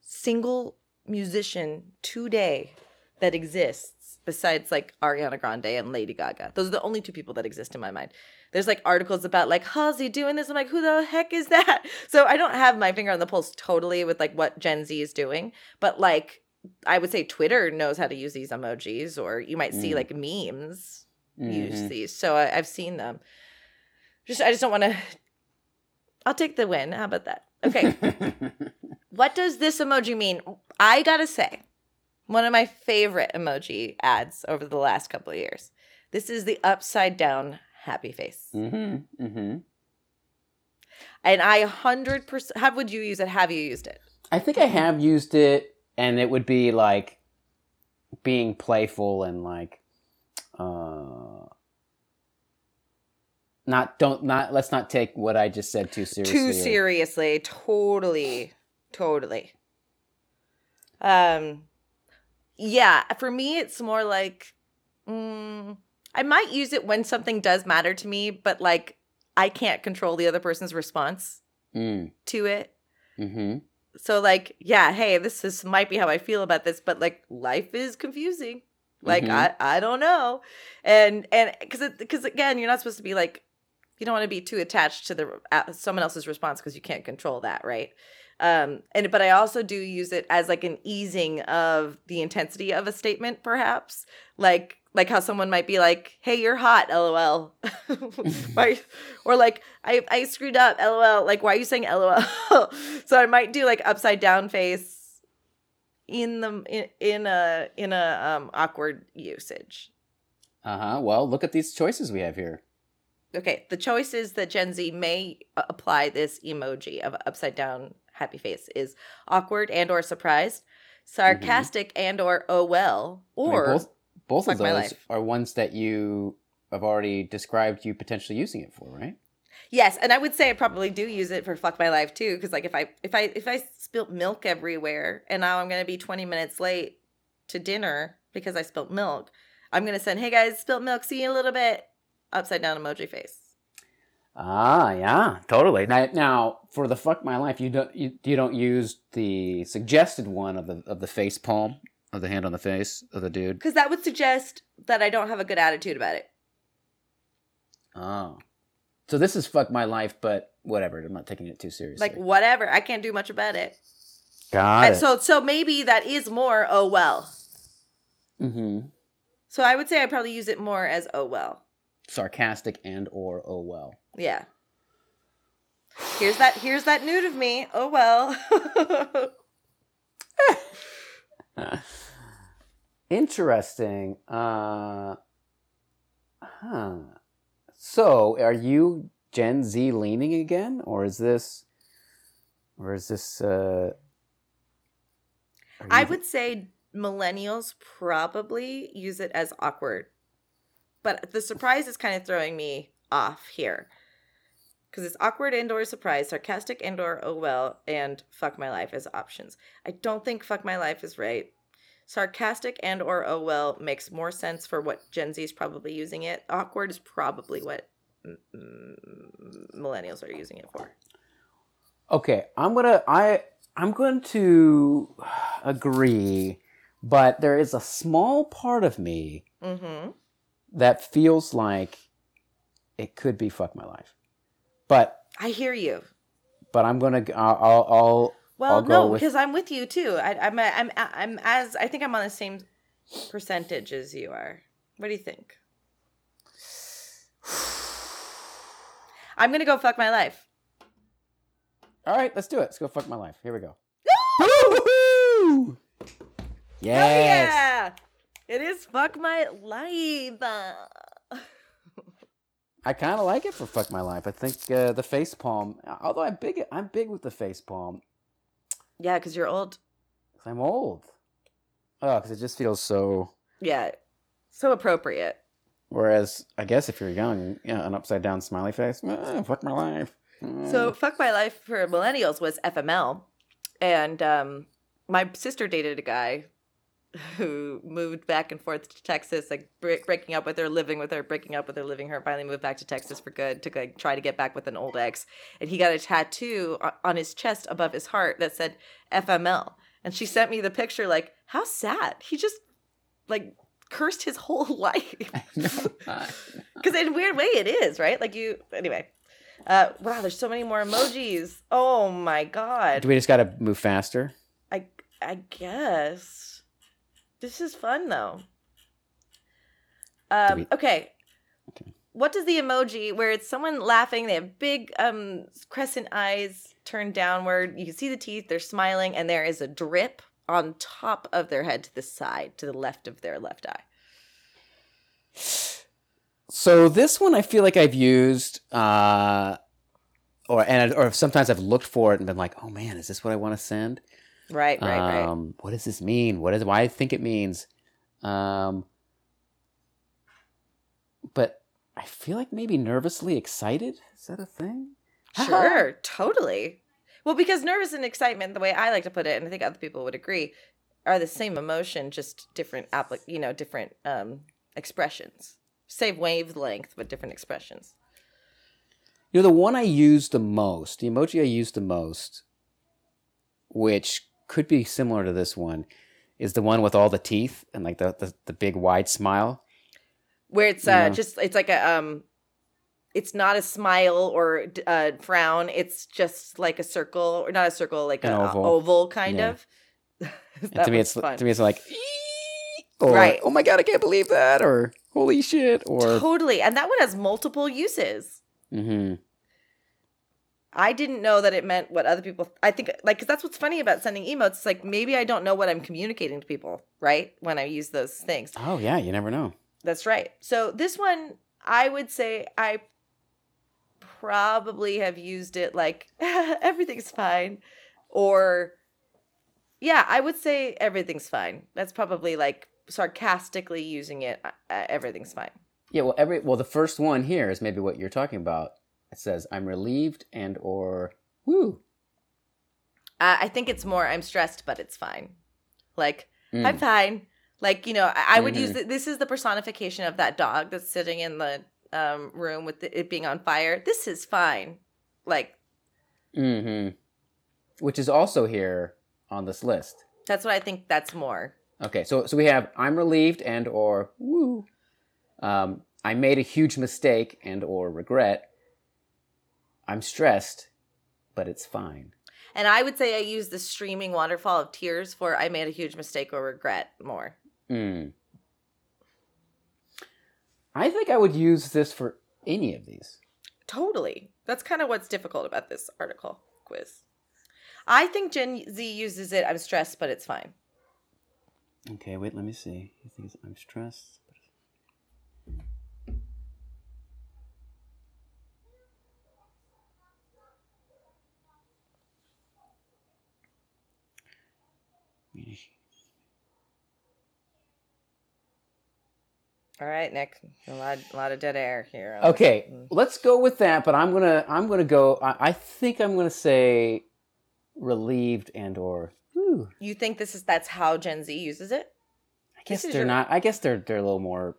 single musician today that exists besides like Ariana Grande and Lady Gaga. Those are the only two people that exist in my mind. There's like articles about like Halsey doing this. I'm like, who the heck is that? So I don't have my finger on the pulse totally with like what Gen Z is doing, but like I would say Twitter knows how to use these emojis, or you might see Mm. like memes use Mhm. these. So I, I've seen them. Just I just don't want to. I'll take the win. How about that? Okay. what does this emoji mean? I gotta say, one of my favorite emoji ads over the last couple of years. This is the upside down happy face, mm-hmm. Mm-hmm. and I hundred percent. How would you use it? Have you used it? I think I have used it, and it would be like being playful and like, uh, not don't not let's not take what I just said too seriously. Too seriously, totally, totally. Um, yeah, for me, it's more like, mm, I might use it when something does matter to me, but like I can't control the other person's response Mm. to it. Mm-hmm. So like, yeah, hey, this is might be how I feel about this, but like life is confusing. Like Mhm. I I don't know. And and cuz cuz again, you're not supposed to be like you don't want to be too attached to the uh, someone else's response because you can't control that, right? Um and but I also do use it as like an easing of the intensity of a statement perhaps. Like like how someone might be like, "Hey, you're hot, lol." Why- or like, "I I screwed up, lol." Like, why are you saying lol? so I might do like upside down face in the in, in a in a um awkward usage. Uh huh. Well, look at these choices we have here. Okay, the choice is that Gen Z may apply this emoji of upside down happy face is awkward and or surprised, mm-hmm. sarcastic and or oh well, I mean, or both both of those are ones that you have already described you potentially using it for, right? Yes, and I would say I probably do use it for fuck my life too, because like if I if I if I spilt milk everywhere and now I'm gonna be 20 minutes late to dinner because I spilt milk, I'm gonna send hey guys spilt milk, see you in a little bit, upside down emoji face. Ah, yeah, totally. Now, now for the fuck my life, you don't you, you don't use the suggested one of the of the face palm of the hand on the face of the dude. Because that would suggest that I don't have a good attitude about it. Oh, so this is fuck my life, but whatever. I'm not taking it too seriously. Like whatever, I can't do much about it. got And it. so so maybe that is more oh well. mm-hmm. So I would say I probably use it more as oh well. Sarcastic and or oh well. Yeah. Here's that here's that nude of me. Oh well. Interesting. Uh, huh. So, are you Gen Z leaning again, or is this, or is this? Uh, I would say millennials probably use it as awkward. But the surprise is kind of throwing me off here. Because it's awkward and or surprise, sarcastic and or oh well, and fuck my life as options. I don't think fuck my life is right. Sarcastic and or oh well makes more sense for what Gen Z is probably using it. Awkward is probably what mm, millennials are using it for. Okay, I'm gonna I I'm going to agree, but there is a small part of me Mm-hmm. that feels like it could be fuck my life, but I hear you. but I'm gonna I'll I'll, I'll Well, I'll go no, because I'm with you too. I, I'm, I'm, I'm as I think I'm on the same percentage as you are. What do you think? I'm gonna go fuck my life. All right, let's do it. Let's go fuck my life. Here we go. Hell Yes. yeah! It is fuck my life. I kind of like it for fuck my life. I think uh, the face palm. Although I'm big, I'm big with the face palm. Yeah, because you're old. 'cause I'm old. Oh, because it just feels so. Yeah. So appropriate. Whereas I guess if you're young, yeah, an upside down smiley face. eh, fuck my life. So fuck my life for millennials was FML. And um my sister dated a guy who moved back and forth to Texas, like bre- breaking up with her, living with her, breaking up with her, living her, finally moved back to Texas for good to like try to get back with an old ex. And he got a tattoo on his chest above his heart that said FML. And she sent me the picture like, how sad. He just like cursed his whole life. Because in a weird way, it is right. Like you, anyway. Uh, wow, there's so many more emojis. Oh my god. Do we just gotta move faster? I I guess this is fun though. Um, we- okay. Okay. What does the emoji where it's someone laughing? They have big um crescent eyes turned downward. You can see the teeth. They're smiling, and there is a drip on top of their head to the side, to the left of their left eye. So this one I feel like I've used, uh, or and or sometimes I've looked for it and been like, oh man, is this what I want to send? Right, right, right. um, What does this mean? What is why I think it means? Um, but I feel like maybe nervously excited. Is that a thing? Sure, totally. Well, because nervous and excitement, the way I like to put it, and I think other people would agree, are the same emotion, just different applic, you know, different um expressions. Same wavelength, but different expressions. You know, the one I use the most, the emoji I use the most, which could be similar to this one, is the one with all the teeth and like the the, the big wide smile. Where it's uh just it's like a um it's not a smile or d- uh frown, it's just like a circle or not a circle, like An a oval. oval, kind Yeah. of. To me, it's fun. to me, it's like, or, Right. Oh my god, I can't believe that, or holy shit, or totally. And that one has multiple uses. hmm I didn't know that it meant what other people. I think like because that's what's funny about sending emotes. It's like maybe I don't know what I'm communicating to people, right? When I use those things. oh yeah, you never know. That's right. So this one, I would say I probably have used it like everything's fine, or yeah, I would say everything's fine. That's probably like sarcastically using it. Uh, uh, everything's fine. Yeah, well, every well, the first one here is maybe what you're talking about. It says, "I'm relieved and or woo." Uh, I think it's more I'm stressed, but it's fine. Like Mm. I'm fine. Like you know, I, I would use Mhm. th- this is the personification of that dog that's sitting in the um, room with the, it being on fire. This is fine. Like Mm-hmm. Which is also here on this list. that's what I think. That's more. Okay, so so we have I'm relieved and or woo. Um, I made a huge mistake and or regret. I'm stressed, but it's fine. And I would say I use the streaming waterfall of tears for I made a huge mistake or regret more. Mm. I think I would use this for any of these. Totally. That's kind of what's difficult about this article quiz. I think Gen Z uses it. I'm stressed, but it's fine. Okay, wait, let me see. I think I'm stressed. All right, Nick. A lot, a lot of dead air here. this. Okay, Mm. let's go with that. But I'm gonna I'm gonna go. I, I think I'm gonna say relieved and or. Whew. You think this is that's how Gen Z uses it? I guess they're your- not. I guess they're they're a little more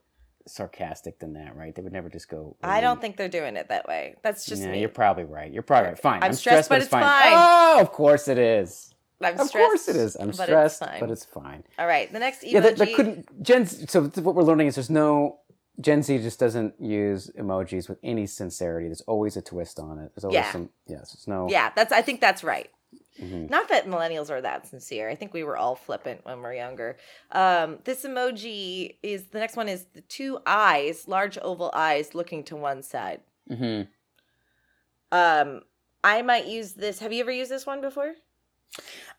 sarcastic than that, right? They would never just go. I don't think they're doing it that way. That's just yeah, me. you're probably right. You're probably right. Fine. I'm stressed, but it's fine. Oh, of course it is. I'm of stressed. course it is. I'm but stressed, It's but it's fine. All right. The next emoji. Yeah, that, that couldn't. Gen. Z- So what we're learning is there's no. Gen Z just doesn't use emojis with any sincerity. There's always a twist on it. There's always Yeah. some. Yes, there's no. Yeah, that's. I think that's right. Mhm. Not that millennials are that sincere. I think we were all flippant when we are younger. Um, this emoji is the next one is the two eyes, large oval eyes looking to one side. hmm Um, I might use this. Have you ever used this one before?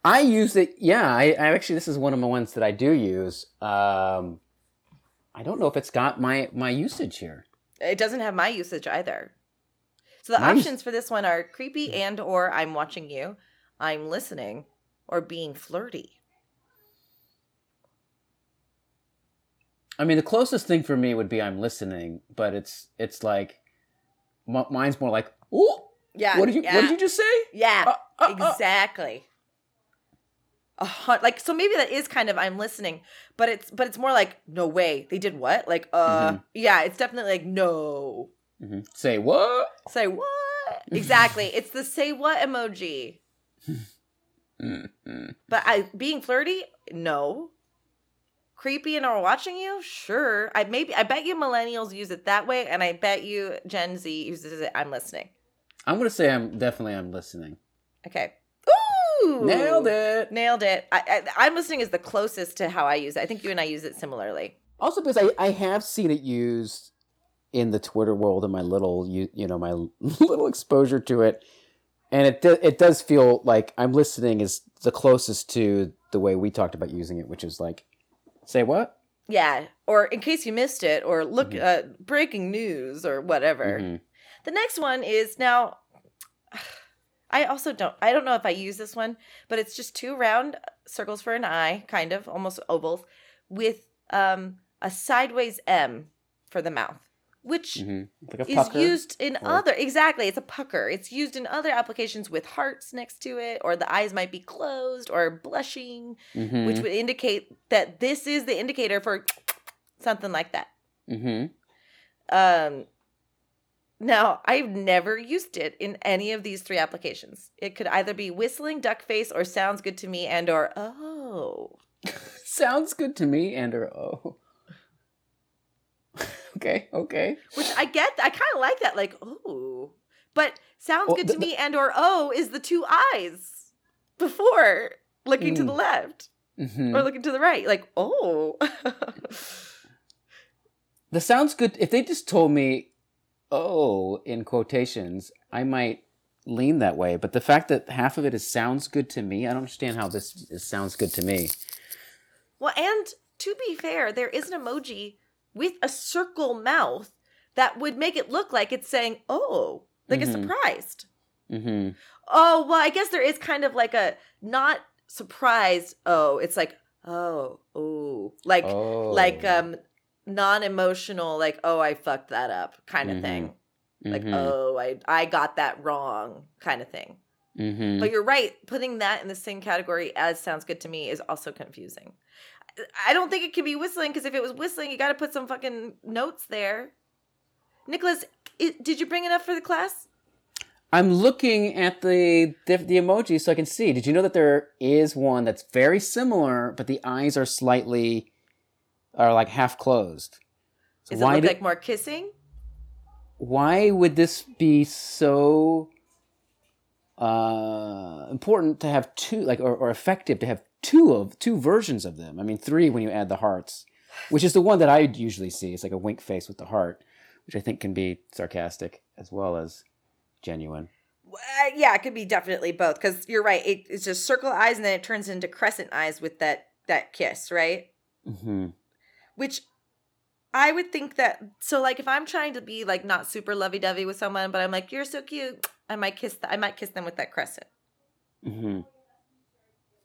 I use it. Yeah, I, I actually this is one of my ones that I do use. Um, I don't know if it's got my my usage here. It doesn't have my usage either. So the Mine's- options for this one are creepy and or I'm watching you, I'm listening, or being flirty. I mean, the closest thing for me would be I'm listening, but it's it's like m- mine's more like, "Ooh, Yeah. what did you yeah, what did you just say?" Yeah. Uh, uh, uh. A hun- like so maybe that is kind of I'm listening, but it's but it's more like no way they did what? Like uh Mhm. yeah it's definitely like no. Mhm. Say what? say what? Exactly. It's the say what emoji. Mm-hmm. but I being flirty? No. Creepy and are watching you? Sure. I maybe I bet you millennials use it that way and I bet you Gen Z uses it. I'm listening. I'm gonna say I'm definitely I'm listening. okay ooh Nailed it. Nailed it. I, I, I'm listening is the closest to how I use it. I think you and I use it similarly. Also, because I, I have seen it used in the Twitter world and my little you you know my little exposure to it, and it do, it does feel like I'm listening is the closest to the way we talked about using it, which is like, say what? Yeah. Or in case you missed it, or look, Mhm. uh, breaking news, or whatever. Mhm. The next one is now. I also don't. I don't know if I use this one, but it's just two round circles for an eye, kind of almost ovals, with um a sideways M for the mouth, which Mhm. Like is used in or- other exactly it's a pucker it's used in other applications with hearts next to it or the eyes might be closed or blushing Mhm. which would indicate that this is the indicator for something like that Mhm. um now i've never used it in any of these three applications it could either be whistling duck face or sounds good to me and or oh Sounds good to me, and or oh. okay, okay. which i get i kind of like that like oh but sounds Well, good the- to me and or oh is the two eyes before looking to Mm. the left Mhm. or looking to the right like oh The sounds good. If they just told me, "Oh," in quotations, I might lean that way. But the fact that half of it is sounds good to me, I don't understand how this is, sounds good to me. well and to be fair there is an emoji with a circle mouth that would make it look like it's saying oh like Mhm. it's surprised Mm-hmm. oh well i guess there is kind of like a not surprised oh it's like oh oh like oh, like um non-emotional like oh i fucked that up kind of Mhm. thing like Mhm. oh i i got that wrong kind of thing Mhm. but you're right putting that in the same category as sounds good to me is also confusing I- don't think it can be whistling because if it was whistling you got to put some fucking notes there nicholas i did you bring it up for the class I'm looking at the, the the emoji so I can see. Did you know that there is one that's very similar, but the eyes are slightly are like half closed? So does it look did- like more kissing why would this be so uh, important to have two like or, or effective to have two of two versions of them i mean three when you add the hearts which is the one that i usually see it's like a wink face with the heart which i think can be sarcastic as well as genuine Uh, yeah, it could be definitely both because you're right. It, it's just circle eyes and then it turns into crescent eyes with that that kiss, right? mm-hmm. Which I would think that. So, like, if I'm trying to be like not super lovey dovey with someone, but I'm like, "You're so cute," I might kiss. The, I might kiss them with that crescent Mm-hmm.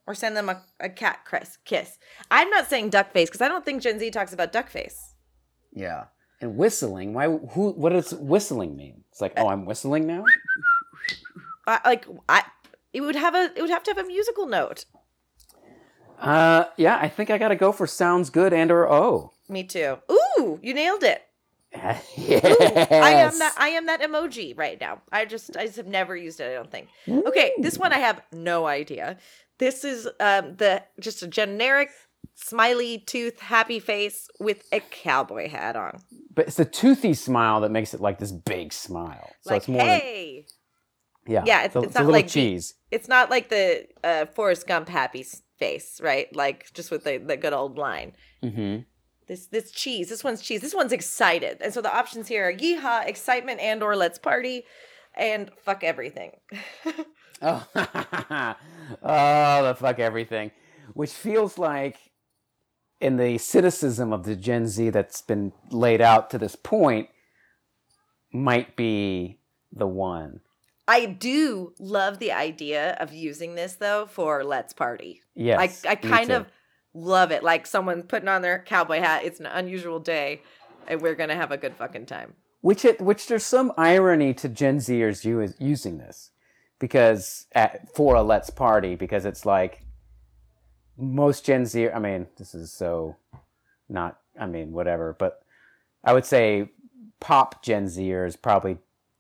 or send them a, a cat crest kiss. I'm not saying duck face because I don't think Gen Z talks about duck face. yeah and whistling why who what does whistling mean it's like oh i'm whistling now I, like, I it would have a it would have to have a musical note. Uh yeah i think i gotta go for sounds good and or oh Me too. Ooh, you nailed it. yes. Ooh, I am that I am that emoji right now. I just I just have never used it, I don't think. Okay, this one I have no idea. This is um the just a generic smiley tooth happy face with a cowboy hat on. But it's the toothy smile that makes it like this big smile. So like it's more than, hey. yeah, Yeah, it's- a, it's a not little like the- cheese. It's not like the uh Forrest Gump happy face, right? Like just with the, the good old line. Mm-hmm. This this cheese. This one's cheese. This one's excited. And so the options here are yeehaw, excitement, and or let's party, and fuck everything. Oh, oh, the fuck everything, which feels like in the cynicism of the Gen Z that's been laid out to this point, might be the one. I do love the idea of using this though for let's party. Yes, I I kind of love it. Like someone putting on their cowboy hat. It's an unusual day, and we're gonna have a good fucking time. which it which there's some irony to Gen Zers using this because at, for a let's party because it's like most Gen Z. I mean, this is so not. I mean, whatever, but I would say pop Gen Zers probably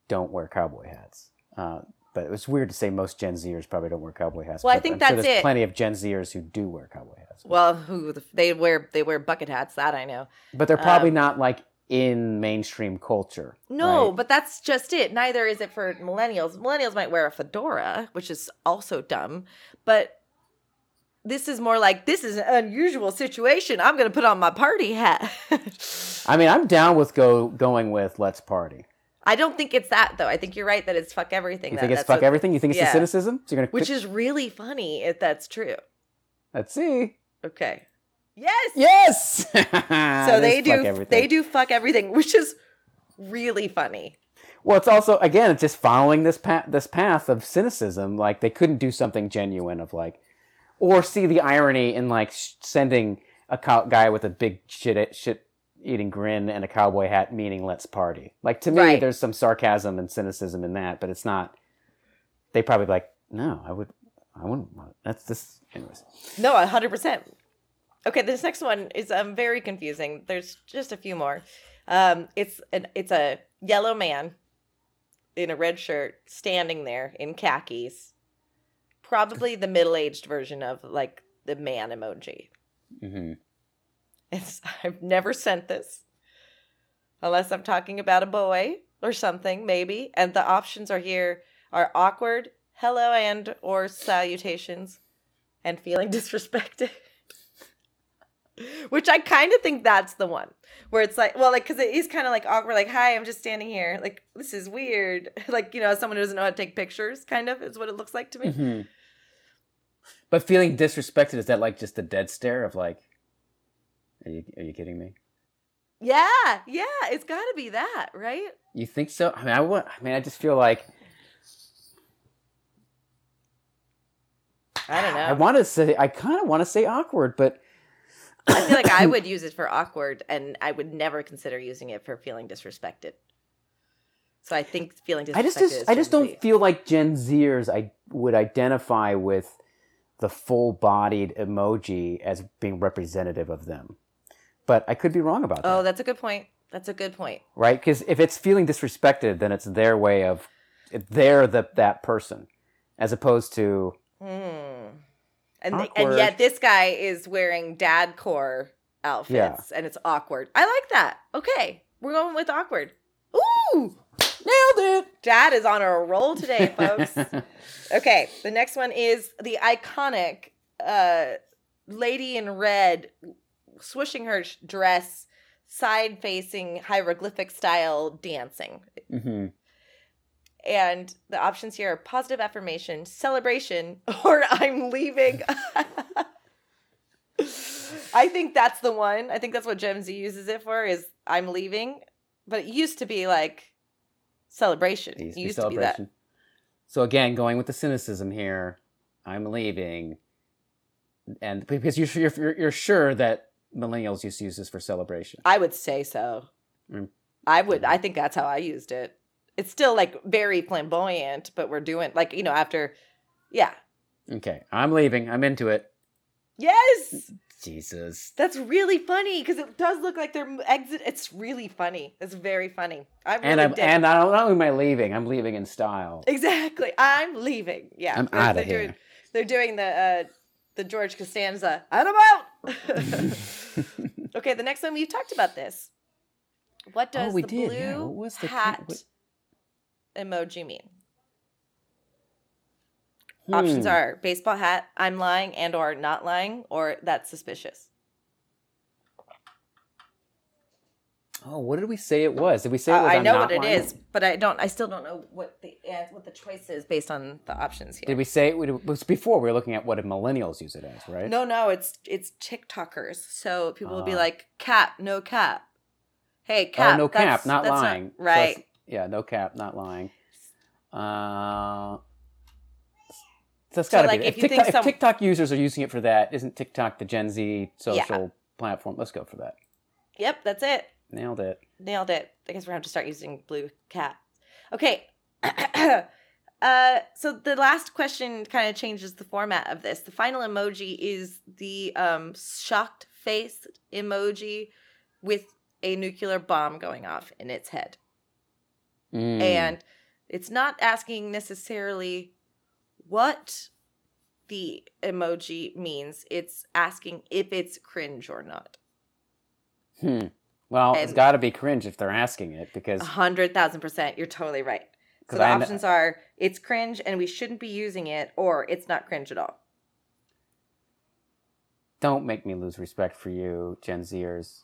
don't wear cowboy hats. Uh, but it was weird to say most Gen Zers probably don't wear cowboy hats. Well, I think I'm sure that's there's it. Plenty of Gen Zers who do wear cowboy hats, Well, who they wear they wear bucket hats. That I know. but they're probably um, not like in mainstream culture. No, right? but that's just it. Neither is it for millennials. Millennials might wear a fedora, which is also dumb, but this is more like this is an unusual situation. I'm going to put on my party hat. I mean, I'm down with go going with let's party. I don't think it's that though. I think you're right that it's fuck everything. You that- think it's that's fuck what- everything? You think it's yeah. the cynicism? So you're gonna Which pick- is really funny if that's true. let's see. Okay. Yes. Yes. So they do they do fuck everything, which is really funny. Well, it's also again, it's just following this path this path of cynicism. Like they couldn't do something genuine of like, or see the irony in like sh- sending a cow- guy with a big shit shit eating grin and a cowboy hat, meaning let's party. Like to me, Right. there's some sarcasm and cynicism in that, but it's not. They probably be like, no, I would, I wouldn't. want That's this, anyways. No, a hundred percent. Okay, this next one is um very confusing. There's just a few more. Um, it's an it's a yellow man in a red shirt standing there in khakis, probably the middle aged version of like the man emoji. hmm It's I've never sent this, unless I'm talking about a boy or something maybe. And the options are here are awkward, hello and or salutations, and feeling disrespected. Which I kind of think that's the one where it's like, well, like, because it is kind of like awkward, like, hi, I'm just standing here. Like, this is weird. Like, you know, someone who doesn't know how to take pictures, kind of is what it looks like to me. hmm But feeling disrespected is that like just a dead stare of like, are you are you kidding me? Yeah, yeah, it's got to be that, right? You think so? I mean, I wa- I mean, I just feel like I don't know. I want to say I kind of want to say awkward, but I feel like I would use it for awkward, and I would never consider using it for feeling disrespected. So I think feeling I disrespected. just, just is I just Gen don't Z. feel like Gen Zers I would identify with the full-bodied emoji as being representative of them. But I could be wrong about that. Oh, that's a good point. That's a good point. right? Because if it's feeling disrespected, then it's their way of they're the that person, as opposed to Hmm. And and yet this guy is wearing dad core outfits, and it's awkward. I like that. Okay, we're going with awkward. Ooh, nailed it. dad is on a roll today, folks. Okay, the next one is the iconic uh, lady in red swishing her dress, side facing hieroglyphic style dancing. hmm And the options here are positive affirmation, celebration, or I'm leaving. I think that's the one. I think that's what Gen Z uses it for is I'm leaving. But it used to be like celebration. It used It to be to be that. So again, going with the cynicism here, I'm leaving, and because you're, you're, you're sure that millennials used to use this for celebration. I would say so. Mm. I would. I think that's how I used it. It's still like very flamboyant, but we're doing like you know after, yeah, Okay, I'm leaving. I'm into it. yes, Jesus. that's really funny because it does look like they're exit. It's really funny. It's very funny. I really And I'm dig and it. not only am I leaving, I'm leaving in style. exactly. I'm leaving. Yeah, I'm they're- here. Doing, they're doing the uh, the George Costanza. And I'm out. okay, the next one we've talked about this. What does Oh, the did, blue yeah. What the- hat what- emoji mean? Options Hmm. are baseball hat, I'm lying and or not lying, or that's suspicious. Oh, what did we say it was? Did we say it Uh, was I I'm know what it lying? is, but I don't. I still don't know what the uh, what the choice is based on the options here. Did we say it it was before? We were looking at what millennials use it as, right? No, no, it's it's TikTokers. So people will be Ah. like, "Cap, no cap." Hey, cap. oh, no that's- cap, not lying. So right. it's- Yeah, no cap, not lying. Uh, so it's got to like, be. if If you think TikTok, if TikTok users are using it for that, isn't TikTok the Gen Z social platform? Let's go for that. Yep, that's it. Nailed it. Nailed it. I guess we're gonna have to start using blue cat. Okay. uh so the last question kind of changes the format of this. The final emoji is the um shocked face emoji with a nuclear bomb going off in its head. Mm. And it's not asking necessarily what the emoji means. It's asking if it's cringe or not. Hmm. Well, it's got to be cringe if they're asking it because A hundred thousand percent. You're totally right. So the I kn- options are it's cringe and we shouldn't be using it, or it's not cringe at all. don't make me lose respect for you, Gen Zers,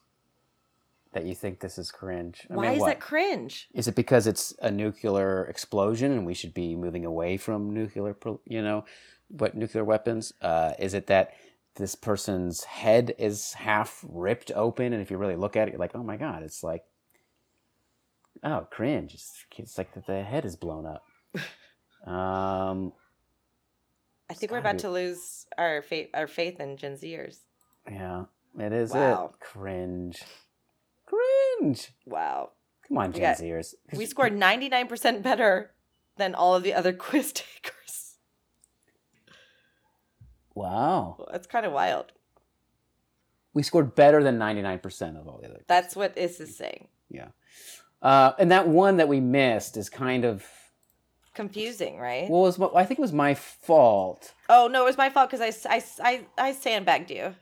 that you think this is cringe. I Why mean, is what? that cringe? Is it because it's a nuclear explosion and we should be moving away from nuclear, you know, what nuclear weapons? Uh, is it that this person's head is half ripped open, and if you really look at it, you're like, oh my god, it's like, oh, cringe. It's, it's like that the head is blown up. um, I think we're about be- to lose our faith, our faith in Gen Zers. yeah, it is Wow. it. Cringe, cringe. Wow, Come on, We Gen got- Zers. we scored ninety nine percent better than all of the other quiz takers. Wow, That's kind of wild. we scored better than ninety nine percent of all the other. That's what this is saying. Yeah. Uh, and that one that we missed is kind of Confusing, right? well, it was I think it was my fault. oh no, it was my fault because I, I, I, I sandbagged you.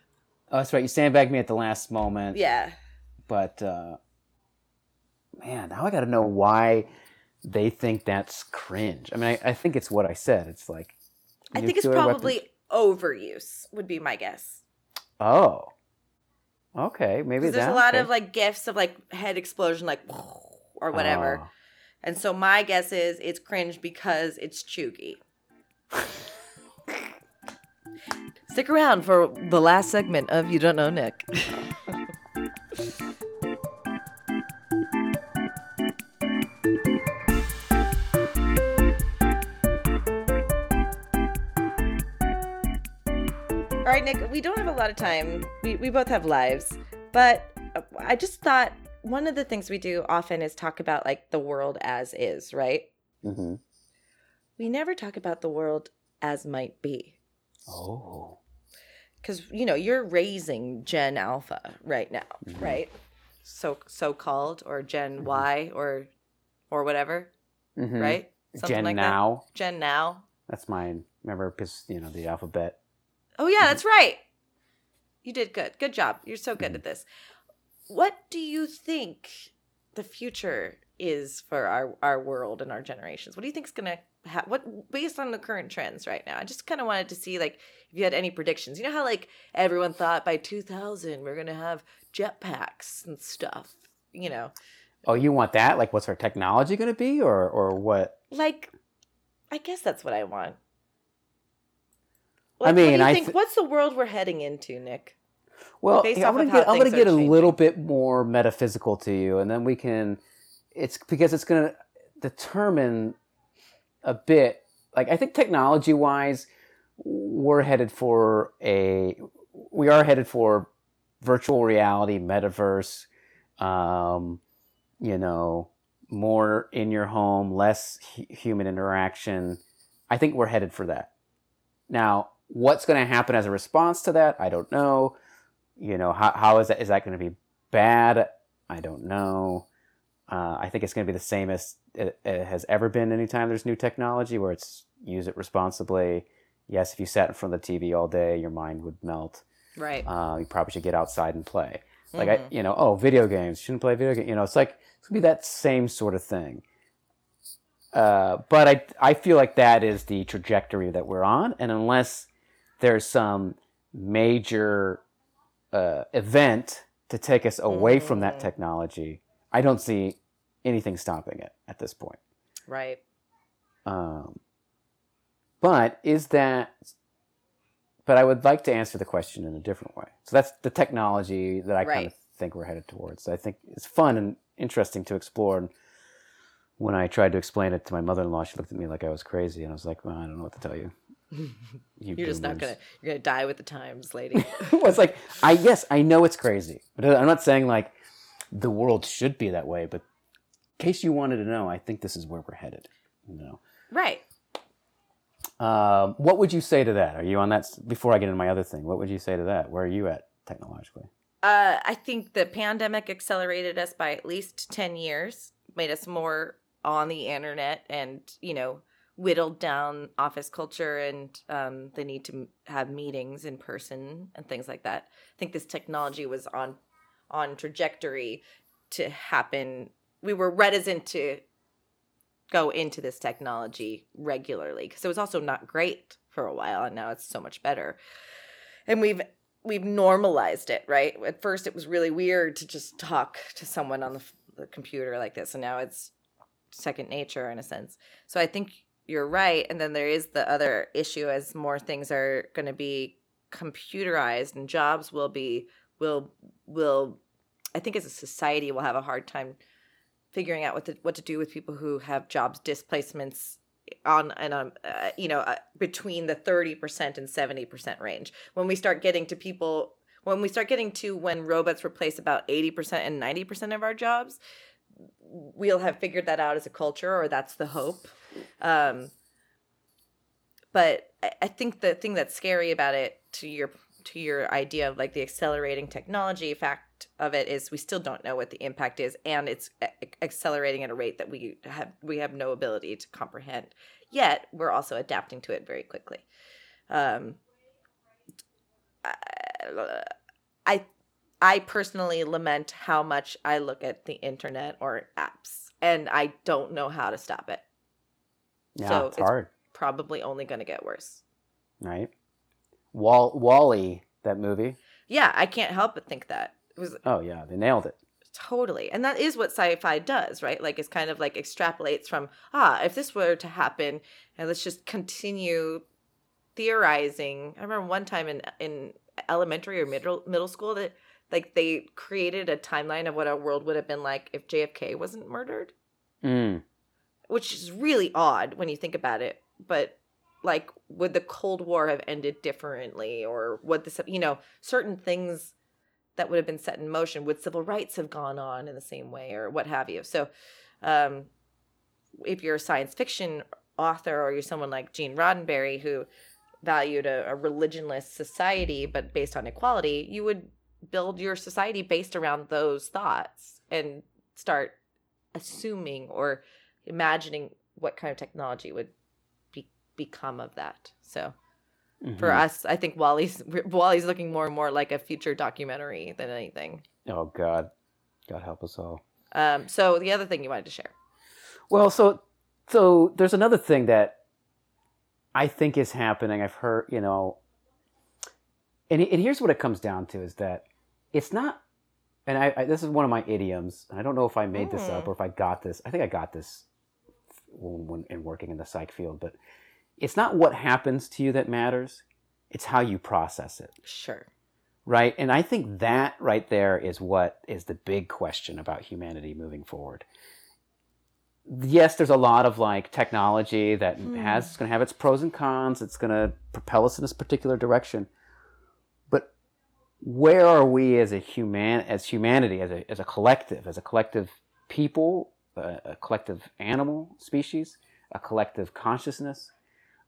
Oh, that's right. You sandbagged me at the last moment. Yeah. But uh, man, now I got to know why they think that's cringe. I mean, I, I think it's what I said. It's like I think it's nuclear weapons- probably overuse. Would be my guess. Oh. Okay, maybe 'Cause there's a lot okay. of like gifs of like head explosion, like or whatever. Oh. And so my guess is it's cringe because it's cheugy. Stick around for the last segment of You Don't Know Nick. right, Nick, we don't have a lot of time. We, we both have lives, but uh, I just thought one of the things we do often is talk about like the world as is, right? Mhm. We never talk about the world as might be. Oh. Because, you know, you're raising Gen Alpha right now, Mhm. right? So so called or Gen Y or or whatever, Mhm. right? Gen like now. that. Gen now. That's mine. Remember, because you know the alphabet. Oh yeah, that's right. You did good. Good job. You're so good at this. What do you think the future is for our our world and our generations? What do you think is gonna ha- what based on the current trends right now? I just kind of wanted to see like if you had any predictions. You know how like everyone thought by 2000 we're gonna have jetpacks and stuff. You know, Oh, you want that? Like, what's our technology going to be, or or what? like I guess that's what I want. I what do mean, you I think? th- what's the world we're heading into, Nick? Well, Based yeah, I'm gonna get I'm gonna get a little bit more metaphysical to you, and then we can. It's because it's gonna determine a bit. Like I think technology wise, we're headed for a. We are headed for virtual reality, metaverse. Um, you know, more in your home, less hu- human interaction. I think we're headed for that. Now, what's going to happen as a response to that? I don't know. You know, how, how is that? Is that going to be bad? I don't know. Uh, I think it's going to be the same as it, it has ever been anytime there's new technology where it's use it responsibly. Yes, if you sat in front of the TV all day, your mind would melt. Right. Uh, you probably should get outside and play. Like Mhm. I, you know, oh, video games shouldn't play video games. You know, it's like it's gonna be that same sort of thing. Uh, but I, I feel like that is the trajectory that we're on, and unless there's some major uh, event to take us away from that Mm. technology, I don't see anything stopping it at this point. Right. Um, but is that? But I would like to answer the question in a different way. So that's the technology that I kind of think we're headed towards. I think it's fun and interesting to explore. And when I tried to explain it to my mother-in-law, she looked at me like I was crazy, and I was like, "Well, I don't know what to tell you." You You're just not gonna you're gonna die with the times, lady. well, it's like I yes, I know it's crazy, but I'm not saying like the world should be that way. But in case you wanted to know, I think this is where we're headed. You know, right. um, what would you say to that? Are you on that? Before I get into my other thing, what would you say to that? Where are you at technologically? Uh, I think the pandemic accelerated us by at least 10 years, made us more on the internet and, you know, whittled down office culture and um, the need to have meetings in person and things like that. I think this technology was on on trajectory to happen. We were reticent to go into this technology regularly because it was also not great for a while and now it's so much better. And we've we've normalized it, right? At first, it was really weird to just talk to someone on the, the computer like this, and now it's second nature in a sense. So I think you're right. And then there is the other issue as more things are going to be computerized and jobs will be will will I think as a society we'll have a hard time figuring out what to, what to do with people who have jobs displacements on and um uh, you know uh, between the 30% and 70% range when we start getting to people when we start getting to when robots replace about 80% and 90% of our jobs we'll have figured that out as a culture or that's the hope um but I, I think the thing that's scary about it to your to your idea of like the accelerating technology fact of it is we still don't know what the impact is and it's a- accelerating at a rate that we have we have no ability to comprehend yet. We're also adapting to it very quickly. Um I- i i personally lament how much i look at the internet or apps and i don't know how to stop it Yeah, So it's it's- hard, probably only going to get worse right? Wall WALL-E, that movie. yeah i can't help but think that it was Oh yeah, they nailed it. Totally. And that is what sci-fi does, right? Like it's kind of like extrapolates from, ah, if this were to happen, and let's just continue theorizing. I remember one time in in elementary or middle middle school that like they created a timeline of what our world would have been like if JFK wasn't murdered, Mm. Which is really odd when you think about it. But like would the Cold War have ended differently or would this you know, certain things that would have been set in motion would civil rights have gone on in the same way or what have you so um, if you're a science fiction author or you're someone like gene roddenberry who valued a, a religionless society but based on equality you would build your society based around those thoughts and start assuming or imagining what kind of technology would be, become of that so for Mhm. us i think WALL-E's WALL-E's looking more and more like a future documentary than anything Oh God, God help us all. um so the other thing you wanted to share Well, so so there's another thing that I think is happening. I've heard, you know, and and here's what it comes down to is that it's not. And I, I this is one of my idioms. and I don't know if I made this up Mm. or if I got this. I think I got this when, in working in the psych field. But it's not what happens to you that matters. It's how you process it sure right? And I think that right there is what is the big question about humanity moving forward. Yes, there's a lot of like technology that Hmm. has it's going to have its pros and cons. It's going to propel us in this particular direction. But where are we as a human as humanity as a as a collective, as a collective people, a, a collective animal species, a collective consciousness?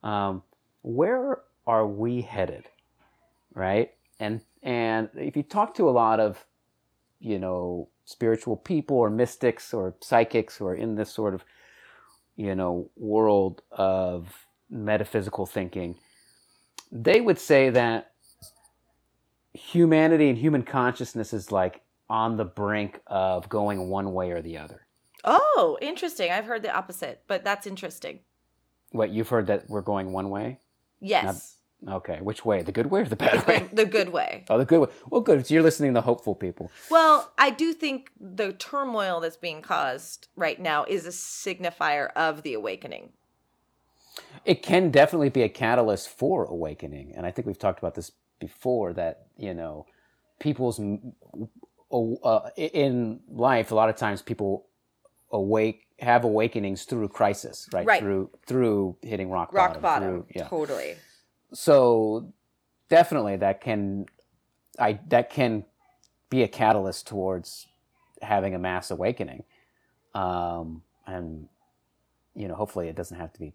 Um, where are we headed? Right? and and if you talk to a lot of you know spiritual people or mystics or psychics who are in this sort of you know world of metaphysical thinking they would say that humanity and human consciousness is like on the brink of going one way or the other oh interesting. I've heard the opposite but that's interesting. What you've heard that we're going one way? Yes. Okay which way? The good way or the the, bad way? good, the good way. Oh the good way. Well good. So you're listening to hopeful people. Well i do think the turmoil that's being caused right now is a signifier of the awakening. It can definitely be a catalyst for awakening and i think we've talked about this before that you know people's uh, in life a lot of times people awake have awakenings through crisis, right? Right. Through through hitting rock, rock bottom. bottom. through- yeah. Totally. So definitely that can I that can be a catalyst towards having a mass awakening. Um, and you know, hopefully it doesn't have to be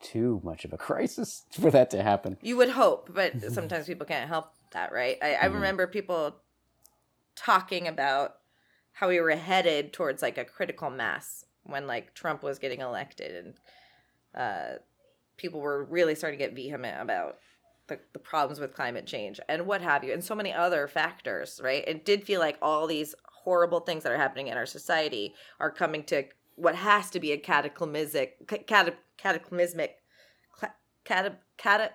too much of a crisis for that to happen. You would hope, but sometimes people can't help that, right? I, I Mhm. remember people talking about how we were headed towards like a critical mass when like Trump was getting elected and uh, people were really starting to get vehement about the, the problems with climate change and what have you, and so many other factors, right? It did feel like all these horrible things that are happening in our society are coming to what has to be a cataclysmic, cata, cataclysmic, cata, cata,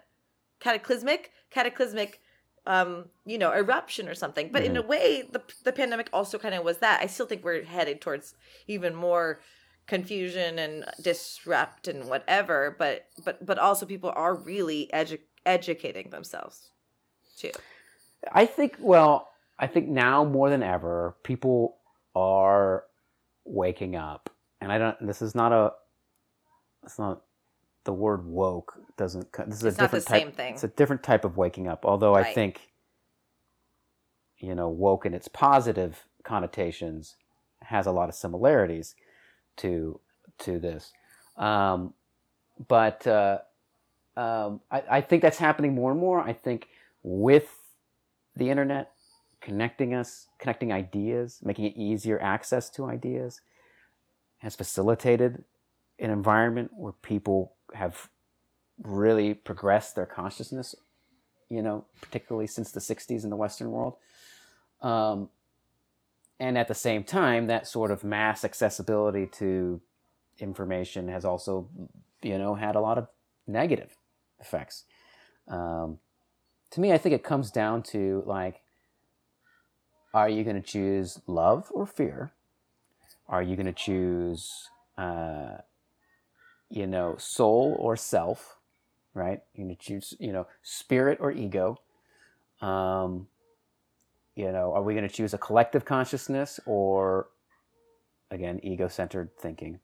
cataclysmic, cataclysmic, um, you know, eruption or something. But in a way, the the pandemic also kind of was that. I still think we're headed towards even more confusion and disrupt and whatever. But but but also people are really edu- educating themselves too. I think well, I think now more than ever, people are waking up. And I don't this is not a it's not the word woke doesn't this is It's a not the different type same thing. it's a different type of waking up although i think you know woke in its positive connotations has a lot of similarities to to this. Um, but uh, um, I, I think that's happening more and more. I think with the internet connecting us connecting ideas making it easier access to ideas has facilitated an environment where people have really progressed their consciousness, you know, particularly since the 60s in the Western world. Um, and at the same time, that sort of mass accessibility to information has also, you know, had a lot of negative effects. Um, to me, I think it comes down to like, are you going to choose love or fear? Are you going to choose, uh, you know, soul or self? Right? Going to choose, you know, spirit or ego. Um, you know, are we going to choose a collective consciousness or, again, ego-centered thinking?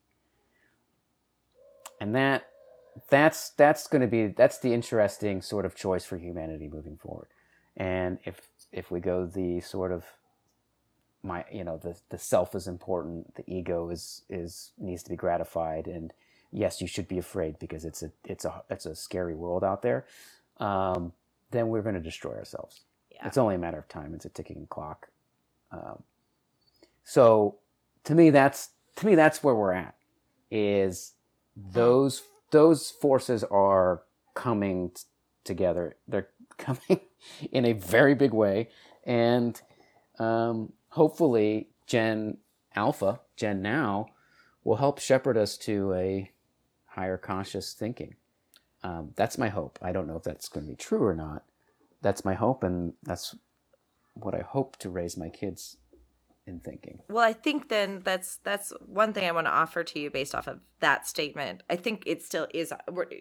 And that that's that's going to be that's the interesting sort of choice for humanity moving forward. And if if we go the sort of my you know the the self is important the ego is is needs to be gratified and yes you should be afraid because it's a it's a it's a scary world out there um, then we're going to destroy ourselves. Yeah. it's only a matter of time. It's a ticking clock. Um, so to me that's to me that's where we're at is those those forces are coming t- together. They're coming in a very big way. And um, hopefully gen alpha gen now will help shepherd us to a higher conscious thinking um, that's my hope i don't know if that's going to be true or not that's my hope and that's what i hope to raise my kids in thinking Well, I think then that's that's one thing I want to offer to you based off of that statement. I think it still is.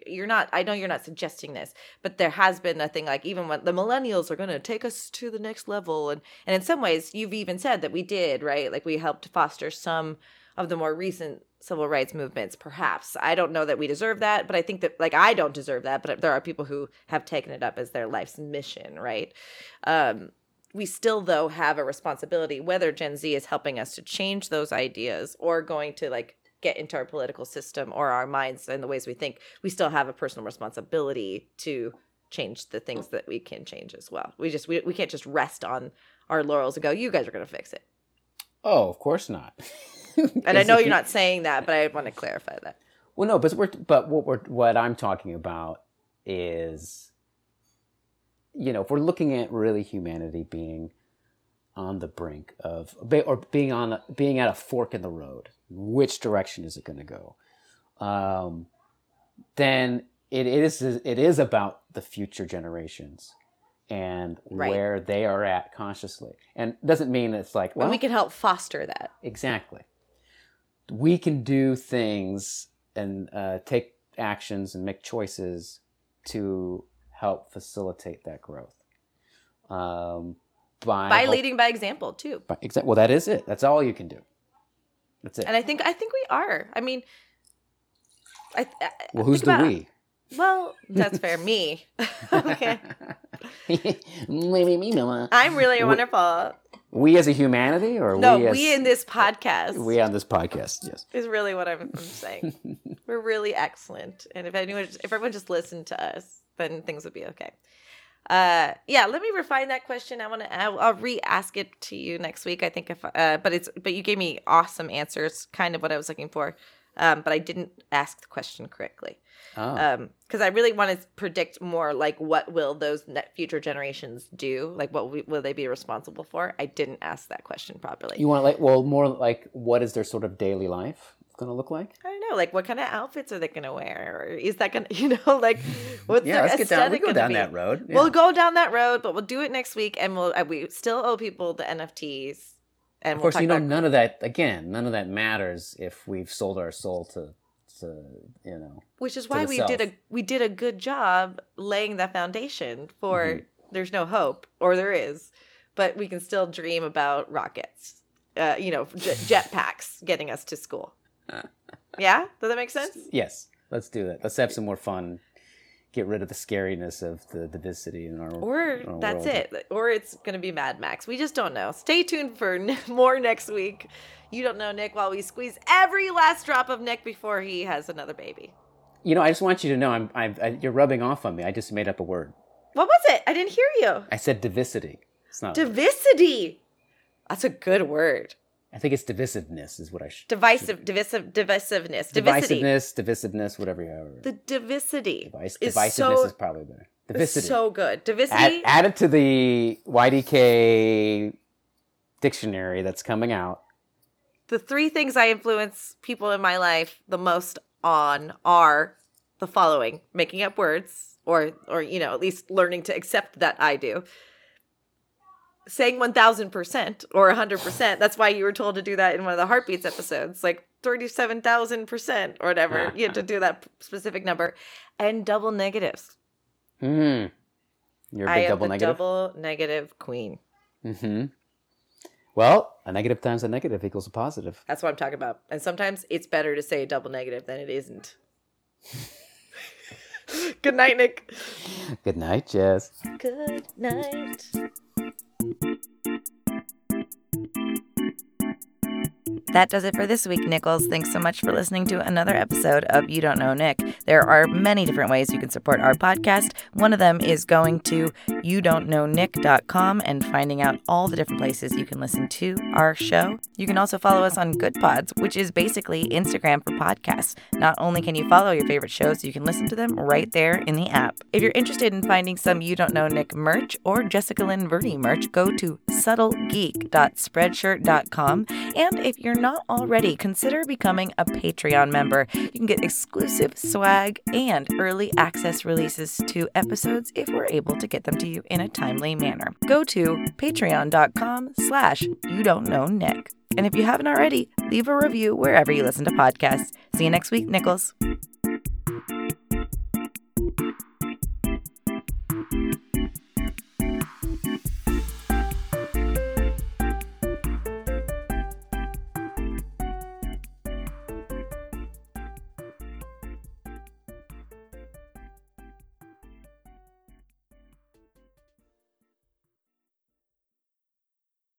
You're not. I know you're not suggesting this, but there has been a thing like even when the millennials are going to take us to the next level, and and in some ways you've even said that we did right. Like we helped foster some of the more recent civil rights movements. Perhaps I don't know that we deserve that, but I think that like I don't deserve that, but there are people who have taken it up as their life's mission, right? Um, we still though have a responsibility whether gen z is helping us to change those ideas or going to like get into our political system or our minds and the ways we think we still have a personal responsibility to change the things that we can change as well we just we, we can't just rest on our laurels and go you guys are going to fix it oh of course not and i know you're not saying that but i want to clarify that Well, no, but we're but what we're what I'm talking about is, you know, if we're looking at really humanity being on the brink of or being on a, being at a fork in the road, which direction is it going to go? Um, then it is it is about the future generations and Right. where they are at consciously, and it doesn't mean it's like well and we can help foster that Exactly. We can do things and uh, take actions and make choices to help facilitate that growth. Um, by by help- leading by example too by exa- well, that is it. That's all you can do. That's it. And I think I think we are. I mean, I, I well, who's the about- we? Well, that's fair. Me. okay. Maybe me, me, Mama. I'm really We- wonderful. We as a humanity, or No, we, we, in this podcast we on this podcast? Yes. is really what I'm, I'm saying. We're really excellent, and if anyone, if everyone just listened to us, then things would be okay. Uh, yeah. Let me refine that question. I want to. I'll, I'll re-ask it to you next week. I think if, uh, but it's, but you gave me awesome answers, kind of what I was looking for. Um, but I didn't ask the question correctly. Oh. um because i really want to predict more like what will those net future generations do like what we, will they be responsible for i didn't ask that question properly you want like well more like what is their sort of daily life going to look like? i don't know like what kind of outfits are they gonna wear or is that gonna you know like what's yeah, let's get down. We go down be? that road. Yeah. we'll go down that road but we'll do it next week and we'll uh, we still owe people the nfts and of we'll course, you know, none of that. Again, none of that matters if we've sold our soul to, you know. which is why we did a we did a good job laying the foundation for Mhm. there's no hope or there is but we can still dream about rockets uh, you know j- jetpacks getting us to school yeah does that make sense Yes, let's do that. Let's have some more fun. Get rid of the scariness of the diversity in our. World. Or in our that's world. it or it's gonna be mad max we just don't know stay tuned for n- more next week you don't know nick while we squeeze every last drop of nick before he has another baby You know, I just want you to know, I'm, I'm, I, you're rubbing off on me. I just made up a word. what was it i didn't hear you I said divicity It's not. divisity that's a good word I think it's divisiveness is what I should. divisive divisive divisiveness divisity Divisiveness, divisiveness, whatever you have. the divisity Device, is divisiveness so is probably better. Divisity. so good Add, divisity add it to the YDK dictionary that's coming out. the three things i influence people in my life the most on are the following making up words or or you know at least learning to accept that i do saying 1000% or 100% that's why you were told to do that in one of the heartbeats episodes like 37000% or whatever you had to do that specific number and double negatives Mm. You're a big am double the negative. double negative queen. Mm-hmm. Well, a negative times a negative equals a positive. That's what I'm talking about. And sometimes it's better to say a double negative than it isn't. Good night, Nick. Good night, Jess. Good night. Thank you. That does it for this week, Nichols. Thanks so much for listening to another episode of You Don't Know Nick. There are many different ways you can support our podcast. One of them is going to youdon'tknownick.com and finding out all the different places you can listen to our show. You can also follow us on Goodpods, which is basically Instagram for podcasts. Not only can you follow your favorite shows, you can listen to them right there in the app. If you're interested in finding some You Don't Know Nick merch or Jessica Lynn Verdi merch, go to subtlegeek.spreadshirt.com. And if you're not already, consider becoming a Patreon member. You can get exclusive swag and early access releases to episodes if we're able to get them to you in a timely manner. Go to patreon.com slash you don't know Nick. And if you haven't already, leave a review wherever you listen to podcasts. See you next week, Nichols.